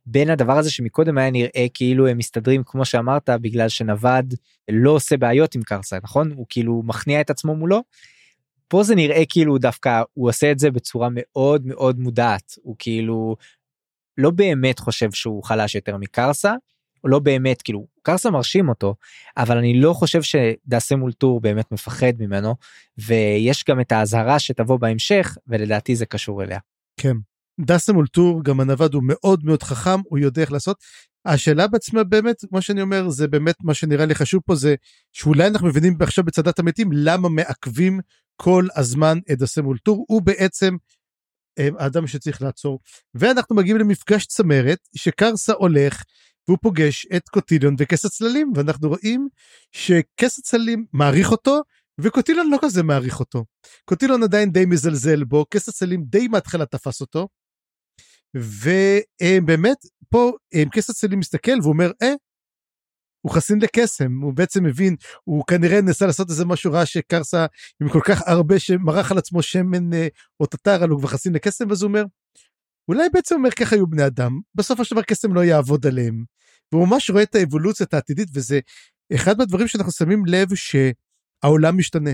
בין הדבר הזה שמקודם היה נראה כאילו הם מסתדרים כמו שאמרת בגלל שנווד לא עושה בעיות עם קרסה נכון הוא כאילו מכניע את עצמו מולו. פה זה נראה כאילו דווקא הוא עושה את זה בצורה מאוד מאוד מודעת הוא כאילו לא באמת חושב שהוא חלש יותר מקרסה. לא באמת כאילו קרסה מרשים אותו אבל אני לא חושב שדסה מול טור באמת מפחד ממנו ויש גם את האזהרה שתבוא בהמשך ולדעתי זה קשור אליה. כן. דסה מול טור גם הנווד הוא מאוד מאוד חכם הוא יודע איך לעשות. השאלה בעצמה באמת כמו שאני אומר זה באמת מה שנראה לי חשוב פה זה שאולי אנחנו מבינים עכשיו בצדת המתים למה מעכבים כל הזמן את דסה מול טור הוא בעצם אה, האדם שצריך לעצור ואנחנו מגיעים למפגש צמרת שקרסה הולך והוא פוגש את קוטיליון וכס הצללים ואנחנו רואים שכס הצללים מעריך אותו וקוטילון לא כזה מעריך אותו. קוטילון עדיין די מזלזל בו, כס הצללים די מההתחלה תפס אותו. ובאמת פה כס הצללים מסתכל והוא אומר אה, הוא חסין לקסם, הוא בעצם מבין, הוא כנראה ניסה לעשות איזה משהו רע שקרסה עם כל כך הרבה שמרח על עצמו שמן אה, או טטר, אבל הוא כבר חסין לקסם, ואז הוא אומר, אולי בעצם אומר ככה היו בני אדם, בסופו של דבר קסם לא יעבוד עליהם. והוא ממש רואה את האבולוציה העתידית, וזה אחד מהדברים שאנחנו שמים לב שהעולם משתנה.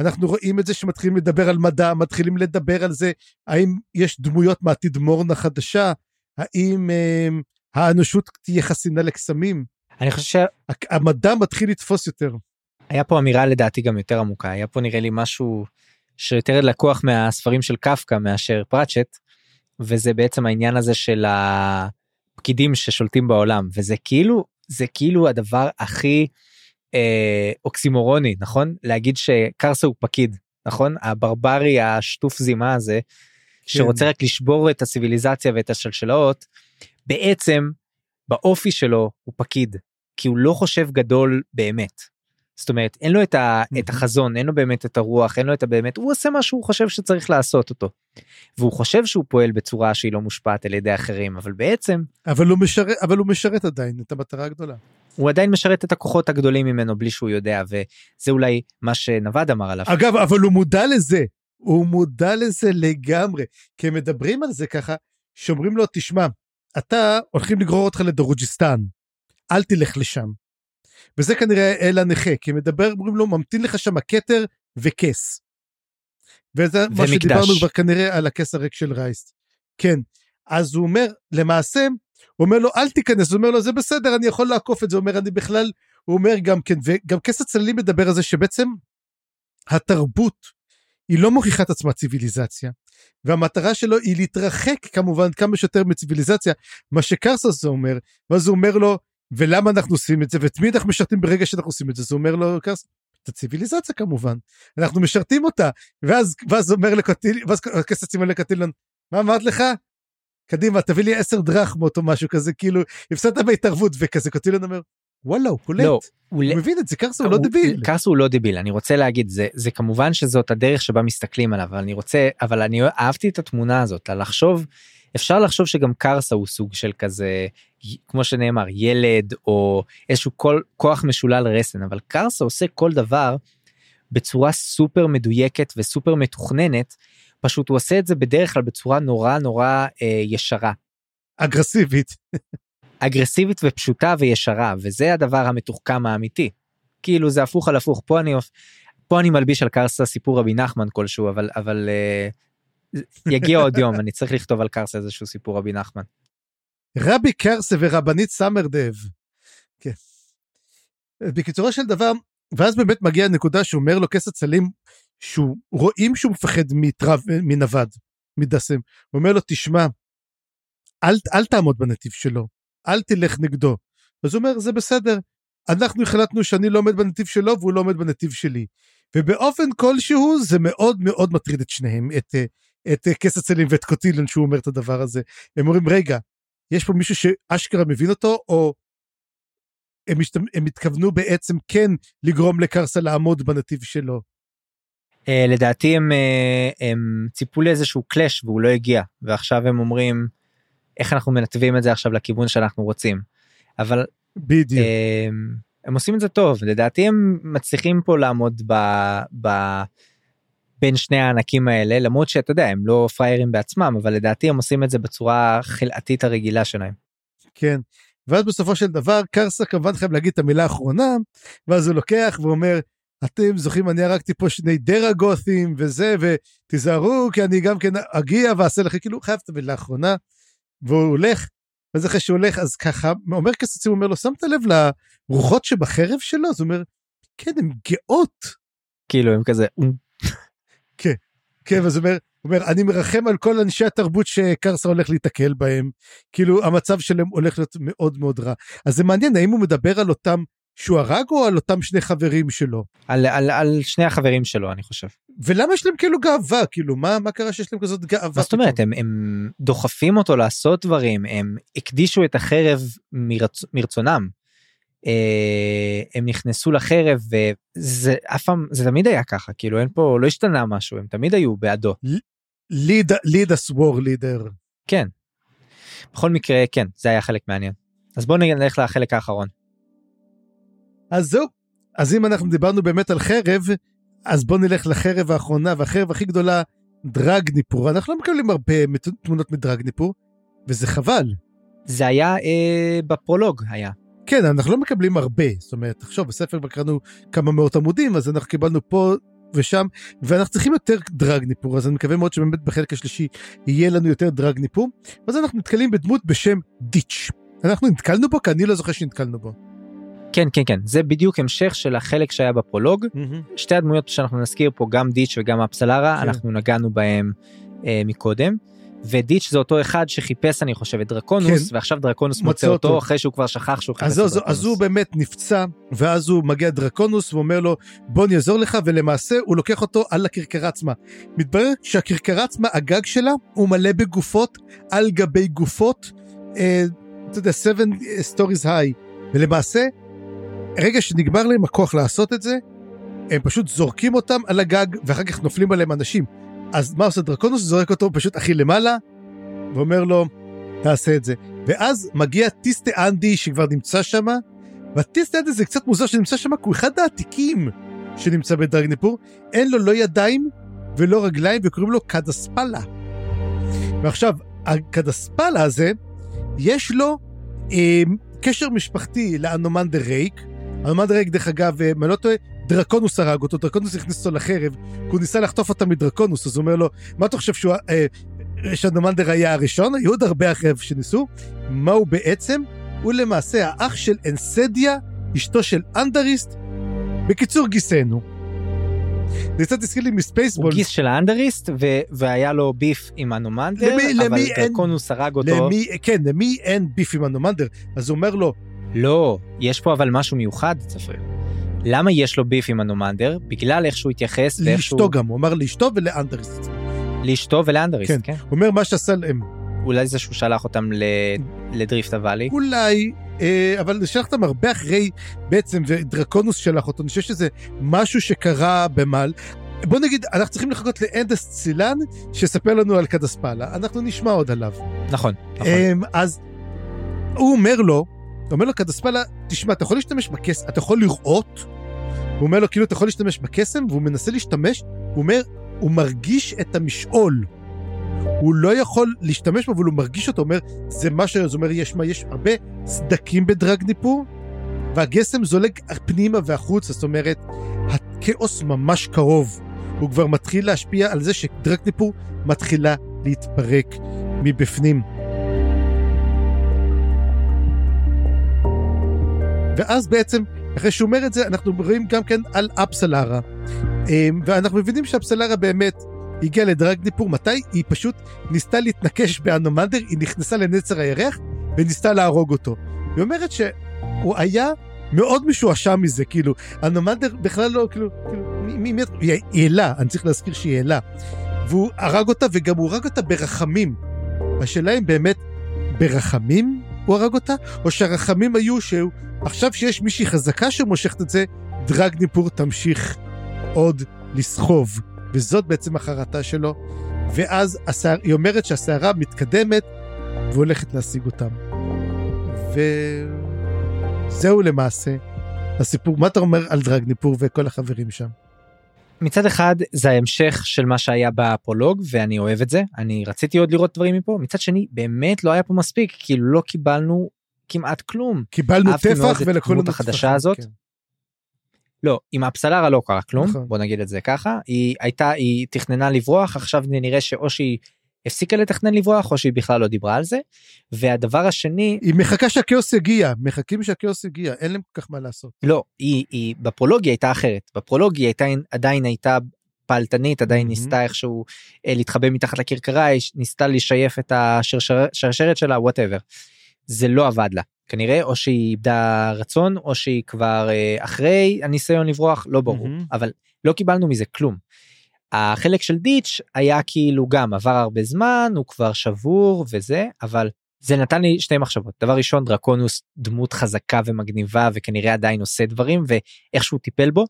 אנחנו רואים את זה שמתחילים לדבר על מדע, מתחילים לדבר על זה, האם יש דמויות מעתיד מורנה חדשה, האם אה, האנושות תהיה חסינה לקסמים. אני חושב המדע מתחיל לתפוס יותר. שהיה פה אמירה לדעתי גם יותר עמוקה היה פה נראה לי משהו שיותר לקוח מהספרים של קפקא מאשר פראצ'ט וזה בעצם העניין הזה של הפקידים ששולטים בעולם וזה כאילו זה כאילו הדבר הכי אה, אוקסימורוני נכון להגיד שקרסה הוא פקיד נכון הברברי השטוף זימה הזה שרוצה רק לשבור את הציוויליזציה ואת השלשלאות בעצם באופי שלו הוא פקיד כי הוא לא חושב גדול באמת. זאת אומרת אין לו את, ה, את החזון אין לו באמת את הרוח אין לו את הבאמת הוא עושה מה שהוא חושב שצריך לעשות אותו. והוא חושב שהוא פועל בצורה שהיא לא מושפעת על ידי אחרים אבל בעצם אבל הוא משרת אבל הוא משרת עדיין את המטרה הגדולה. הוא עדיין משרת את הכוחות הגדולים ממנו בלי שהוא יודע וזה אולי מה שנווד אמר עליו. אגב אבל הוא מודע לזה הוא מודע לזה לגמרי כי הם מדברים על זה ככה שאומרים לו תשמע אתה הולכים לגרור אותך לדרוג'יסטן אל תלך לשם. וזה כנראה אל הנכה כי מדבר אומרים לו ממתין לך שם הכתר וכס. וזה מה ומקדש. שדיברנו כבר כנראה על הכס הריק של רייסט. כן אז הוא אומר למעשה הוא אומר לו אל תיכנס. הוא אומר לו זה בסדר אני יכול לעקוף את זה. הוא אומר אני בכלל הוא אומר גם כן וגם כס הצללים מדבר על זה שבעצם התרבות היא לא מוכיחה את עצמה ציוויליזציה והמטרה שלו היא להתרחק כמובן כמה שיותר מציוויליזציה. מה שקרסוס זה אומר ואז הוא אומר לו ולמה אנחנו עושים את זה? ואת מי אנחנו משרתים ברגע שאנחנו עושים את זה? זה אומר לו קרסוס את הציוויליזציה כמובן אנחנו משרתים אותה. ואז ואז אומר לקוטיל ואז כסף סימן לקטילון מה אמרת לך קדימה תביא לי עשר דרחמות או משהו כזה כאילו הפסדת בהתערבות וכזה קוטילון אומר וואלה הוא קולט. לא, הוא הוא מבין את זה קרסו הוא לא דביל. קרסו הוא לא דביל אני רוצה להגיד זה זה כמובן שזאת הדרך שבה מסתכלים עליו אבל אני רוצה אבל אני אהבתי את התמונה הזאת לחשוב אפשר לחשוב שגם קרסה הוא סוג של כזה כמו שנאמר ילד או איזשהו כל כוח משולל רסן אבל קרסה עושה כל דבר בצורה סופר מדויקת וסופר מתוכננת פשוט הוא עושה את זה בדרך כלל בצורה נורא נורא אה, ישרה אגרסיבית אגרסיבית ופשוטה וישרה וזה הדבר המתוחכם האמיתי. כאילו זה הפוך על הפוך פה אני פה אני מלביש על קרסה סיפור רבי נחמן כלשהו אבל אבל uh, יגיע עוד יום אני צריך לכתוב על קרסה איזשהו סיפור רבי נחמן. רבי קרסה ורבנית סמרדב. כן. בקיצורו של דבר ואז באמת מגיע הנקודה שאומר לו כס הצלים שהוא רואים שהוא מפחד מטרב מנווד מדסם הוא אומר לו תשמע אל, אל תעמוד בנתיב שלו אל תלך נגדו. אז הוא אומר זה בסדר אנחנו החלטנו שאני לא עומד בנתיב שלו והוא לא עומד בנתיב שלי. ובאופן כלשהו זה מאוד מאוד מטריד את שניהם את את כס הצלים ואת קוטילון שהוא אומר את הדבר הזה הם אומרים רגע יש פה מישהו שאשכרה מבין אותו או הם, משת... הם התכוונו בעצם כן לגרום לקרסה לעמוד בנתיב שלו. Uh, לדעתי הם, uh, הם ציפו לאיזשהו קלאש והוא לא הגיע ועכשיו הם אומרים איך אנחנו מנתבים את זה עכשיו לכיוון שאנחנו רוצים. אבל בדיוק. uh, הם עושים את זה טוב לדעתי הם מצליחים פה לעמוד ב, ב, בין שני הענקים האלה למרות שאתה יודע הם לא פריירים בעצמם אבל לדעתי הם עושים את זה בצורה חלאתית הרגילה שלהם. כן. ואז בסופו של דבר קרסה כמובן חייב להגיד את המילה האחרונה ואז הוא לוקח ואומר אתם זוכרים אני הרגתי פה שני דרגותים וזה ותיזהרו כי אני גם כן אגיע ואעשה לכם כאילו חייב את המילה האחרונה. והוא הולך ואז אחרי שהוא הולך אז ככה אומר קסצים אומר לו שמת לב לרוחות שבחרב שלו אז הוא אומר כן הן גאות. כאילו הם כזה כן כן אז הוא אומר הוא אומר אני מרחם על כל אנשי התרבות שקרסה הולך להיתקל בהם כאילו המצב שלהם הולך להיות מאוד מאוד רע אז זה מעניין האם הוא מדבר על אותם שהוא הרג או על אותם שני חברים שלו? על, על, על שני החברים שלו אני חושב. ולמה יש להם כאילו גאווה כאילו מה מה קרה שיש להם כזאת גאווה? מה זאת אומרת הם, הם דוחפים אותו לעשות דברים הם הקדישו את החרב מרצ, מרצונם. אה, הם נכנסו לחרב וזה אף פעם זה תמיד היה ככה כאילו אין פה לא השתנה משהו הם תמיד היו בעדו. ליד ליד הסוור לידר. כן. בכל מקרה כן זה היה חלק מעניין. אז בוא נלך לחלק האחרון. אז זהו, אז אם אנחנו דיברנו באמת על חרב, אז בוא נלך לחרב האחרונה, והחרב הכי גדולה, דרגניפור. אנחנו לא מקבלים הרבה תמונות מדרגניפור, וזה חבל. זה היה אה, בפרולוג היה. כן, אנחנו לא מקבלים הרבה, זאת אומרת, תחשוב, בספר כבר קראנו כמה מאות עמודים, אז אנחנו קיבלנו פה ושם, ואנחנו צריכים יותר דרגניפור, אז אני מקווה מאוד שבאמת בחלק השלישי יהיה לנו יותר דרגניפור, ואז אנחנו נתקלים בדמות בשם דיץ'. אנחנו נתקלנו בו? כי אני לא זוכר שנתקלנו בו. כן כן כן זה בדיוק המשך של החלק שהיה בפרולוג mm-hmm. שתי הדמויות שאנחנו נזכיר פה גם דיץ' וגם אפסלרה כן. אנחנו נגענו בהם אה, מקודם. ודיץ' זה אותו אחד שחיפש אני חושב את דרקונוס כן. ועכשיו דרקונוס מוצא אותו, אותו אחרי שהוא כבר שכח שהוא חיפש את דרקונוס. אז הוא באמת נפצע ואז הוא מגיע דרקונוס ואומר לו בוא אני אעזור לך ולמעשה הוא לוקח אותו על הכרכרה עצמה. מתברר שהכרכרה עצמה הגג שלה הוא מלא בגופות על גבי גופות. אה, אתה יודע 7 stories high ולמעשה רגע שנגמר להם הכוח לעשות את זה, הם פשוט זורקים אותם על הגג ואחר כך נופלים עליהם אנשים. אז מה עושה דרקונוס? זורק אותו פשוט הכי למעלה ואומר לו, תעשה את זה. ואז מגיע טיסטה אנדי שכבר נמצא שם, והטיסטה אנדי זה קצת מוזר שנמצא שם, כי הוא אחד העתיקים שנמצא בדרגניפור, אין לו לא ידיים ולא רגליים וקוראים לו קדספלה. ועכשיו, הקדספלה הזה, יש לו אה, קשר משפחתי לאנומנדר רייק, ארמנד ריק, דרך אגב, אם אני לא טועה, דרקונוס הרג אותו, דרקונוס הכניס אותו לחרב, כי הוא ניסה לחטוף אותה מדרקונוס, אז הוא אומר לו, מה אתה חושב שהוא... אה, שאנומנדר היה הראשון? היו עוד הרבה אחרים שניסו. מה הוא בעצם? הוא למעשה האח של אנסדיה, אשתו של אנדריסט. בקיצור, גיסנו. זה קצת הזכיר לי מספייסבול. הוא גיס של האנדריסט ו- והיה לו beef עם אנומנדר, למי, אבל דרקונוס הרג אותו. למי, כן, למי אין beef עם אנומנדר? אז הוא אומר לו, לא, יש פה אבל משהו מיוחד, צפריר. למה יש לו ביף עם הנומנדר? בגלל איך שהוא התייחס ואיך שהוא... לאשתו גם, הוא אמר לאשתו ולאנדריסט. לאשתו ולאנדריסט, כן. כן. הוא אומר מה שעשה להם. אולי זה שהוא שלח אותם ל... לדריפט הוואלי? אולי, אה, אבל שלח אותם הרבה אחרי בעצם, ודרקונוס שלח אותו, אני חושב שזה משהו שקרה במעל. בוא נגיד, אנחנו צריכים לחכות לאנדס צילן, שיספר לנו על קדספלה, אנחנו נשמע עוד עליו. נכון, נכון. אה, אז הוא אומר לו, אומר לו קדספלה, תשמע, אתה יכול להשתמש בקסם, אתה יכול לראות? הוא אומר לו, כאילו, אתה יכול להשתמש בקסם? והוא מנסה להשתמש, הוא אומר, הוא מרגיש את המשעול. הוא לא יכול להשתמש בו, אבל הוא מרגיש אותו, אומר, זה מה ש... זאת אומרת, יש מה, יש הרבה סדקים בדרגניפור, והגסם זולג פנימה והחוצה, זאת אומרת, הכאוס ממש קרוב. הוא כבר מתחיל להשפיע על זה שדרגניפור מתחילה להתפרק מבפנים. ואז בעצם, אחרי שהוא אומר את זה, אנחנו רואים גם כן על אפסלרה. אמ, ואנחנו מבינים שאפסלרה באמת הגיעה לדרגניפור, מתי? היא פשוט ניסתה להתנקש באנומנדר, היא נכנסה לנצר הירח וניסתה להרוג אותו. היא אומרת שהוא היה מאוד משועשע מזה, כאילו, אנומנדר בכלל לא, כאילו, כאילו, מי, מי, היא העלה, אני צריך להזכיר שהיא העלה. והוא הרג אותה, וגם הוא הרג אותה ברחמים. השאלה אם באמת ברחמים הוא הרג אותה, או שהרחמים היו שעכשיו שיש מישהי חזקה שמושכת את זה, דרגניפור תמשיך עוד לסחוב. וזאת בעצם החרטה שלו. ואז השער, היא אומרת שהסערה מתקדמת והולכת להשיג אותם. וזהו למעשה הסיפור. מה אתה אומר על דרגניפור וכל החברים שם? מצד אחד זה ההמשך של מה שהיה בפרולוג ואני אוהב את זה אני רציתי עוד לראות דברים מפה מצד שני באמת לא היה פה מספיק כאילו לא קיבלנו כמעט כלום. קיבלנו טפח ולכל הדמות החדשה הזאת. כן. לא עם הפסלרה לא קרה כלום נכון. בוא נגיד את זה ככה היא הייתה היא תכננה לברוח עכשיו נראה שאו שהיא הפסיקה לתכנן לברוח או שהיא בכלל לא דיברה על זה. והדבר השני היא מחכה שהכאוס יגיע מחכים שהכאוס יגיע אין להם כל כך מה לעשות. לא היא, היא בפרולוגיה הייתה אחרת בפרולוגיה הייתה עדיין הייתה פעלתנית עדיין mm-hmm. ניסתה איכשהו אה, להתחבא מתחת לכרכרה היא ניסתה לשייף את השרשרת שלה וואטאבר. זה לא עבד לה. כנראה או שהיא איבדה רצון או שהיא כבר אה, אחרי הניסיון לברוח לא ברור. mm-hmm. אבל לא קיבלנו מזה כלום. החלק של דיץ' היה כאילו גם עבר הרבה זמן הוא כבר שבור וזה אבל זה נתן לי שתי מחשבות. דבר ראשון דרקונוס דמות חזקה ומגניבה וכנראה עדיין עושה דברים ואיך שהוא טיפל בו.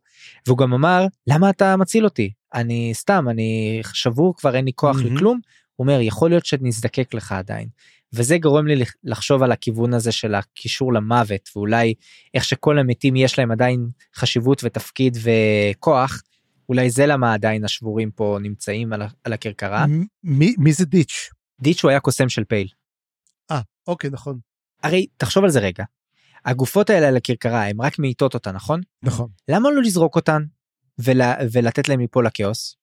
והוא גם אמר למה אתה מציל אותי אני סתם אני שבור כבר אין לי כוח mm-hmm. לכלום הוא אומר יכול להיות שנזדקק לך עדיין וזה גורם לי לחשוב על הכיוון הזה של הקישור למוות ואולי איך שכל המתים יש להם עדיין חשיבות ותפקיד וכוח אולי זה למה עדיין השבורים פה נמצאים על, על הכרכרה. מי, מי זה דיץ'? דיץ' הוא היה קוסם של פייל. אה אוקיי נכון. הרי תחשוב על זה רגע. הגופות האלה על הכרכרה הם רק מאיטות אותה נכון? נכון. למה לא לזרוק אותן ול, ולתת להם ליפול לכאוס?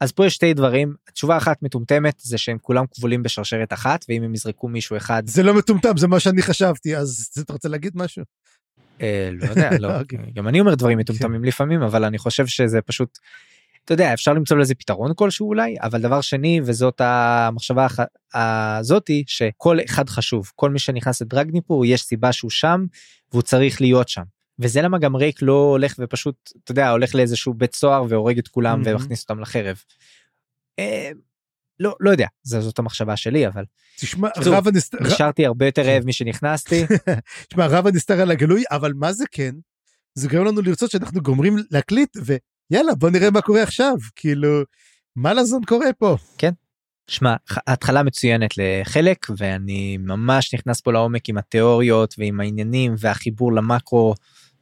אז פה יש שתי דברים תשובה אחת מטומטמת זה שהם כולם כבולים בשרשרת אחת ואם הם יזרקו מישהו אחד זה לא מטומטם זה מה שאני חשבתי אז אתה רוצה להגיד משהו. אה, לא יודע לא אוקיי. גם אני אומר דברים מטומטמים כן. לפעמים אבל אני חושב שזה פשוט. אתה יודע אפשר למצוא לזה פתרון כלשהו אולי אבל דבר שני וזאת המחשבה הזאתי שכל אחד חשוב כל מי שנכנס לדרגניפור יש סיבה שהוא שם והוא צריך להיות שם וזה למה גם רייק לא הולך ופשוט אתה יודע הולך לאיזשהו בית סוהר והורג את כולם mm-hmm. ומכניס אותם לחרב. אה, לא לא יודע זה זאת המחשבה שלי אבל תשמע רב הנסתר נשארתי הרבה יותר רעב משנכנסתי. תשמע רב הנסתר על הגלוי אבל מה זה כן זה גורם לנו לרצות שאנחנו גומרים להקליט ויאללה בוא נראה מה קורה עכשיו כאילו מה לזון קורה פה. כן. שמע התחלה מצוינת לחלק ואני ממש נכנס פה לעומק עם התיאוריות ועם העניינים והחיבור למקרו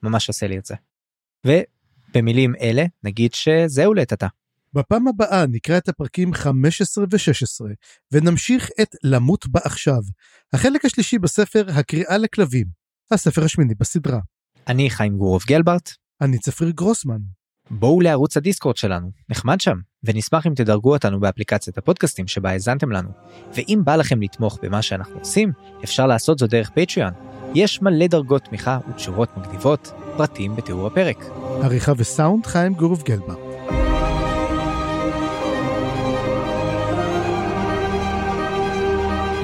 ממש עושה לי את זה. ובמילים אלה נגיד שזהו לעת עתה. בפעם הבאה נקרא את הפרקים 15 ו-16 ונמשיך את למות בעכשיו, החלק השלישי בספר הקריאה לכלבים, הספר השמיני בסדרה. אני חיים גורוב גלברט. אני צפריר גרוסמן. בואו לערוץ הדיסקורד שלנו, נחמד שם, ונשמח אם תדרגו אותנו באפליקציית הפודקאסטים שבה האזנתם לנו. ואם בא לכם לתמוך במה שאנחנו עושים, אפשר לעשות זאת דרך פטריון. יש מלא דרגות תמיכה ותשורות מגניבות, פרטים בתיאור הפרק. עריכה וסאונד חיים גורוב גלברט.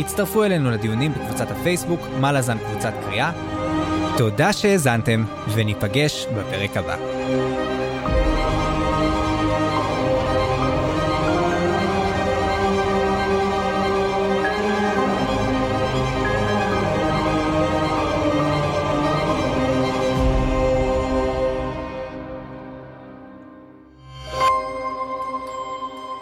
הצטרפו אלינו לדיונים בקבוצת הפייסבוק, מה לזן קבוצת קריאה. תודה שהאזנתם, וניפגש בפרק הבא.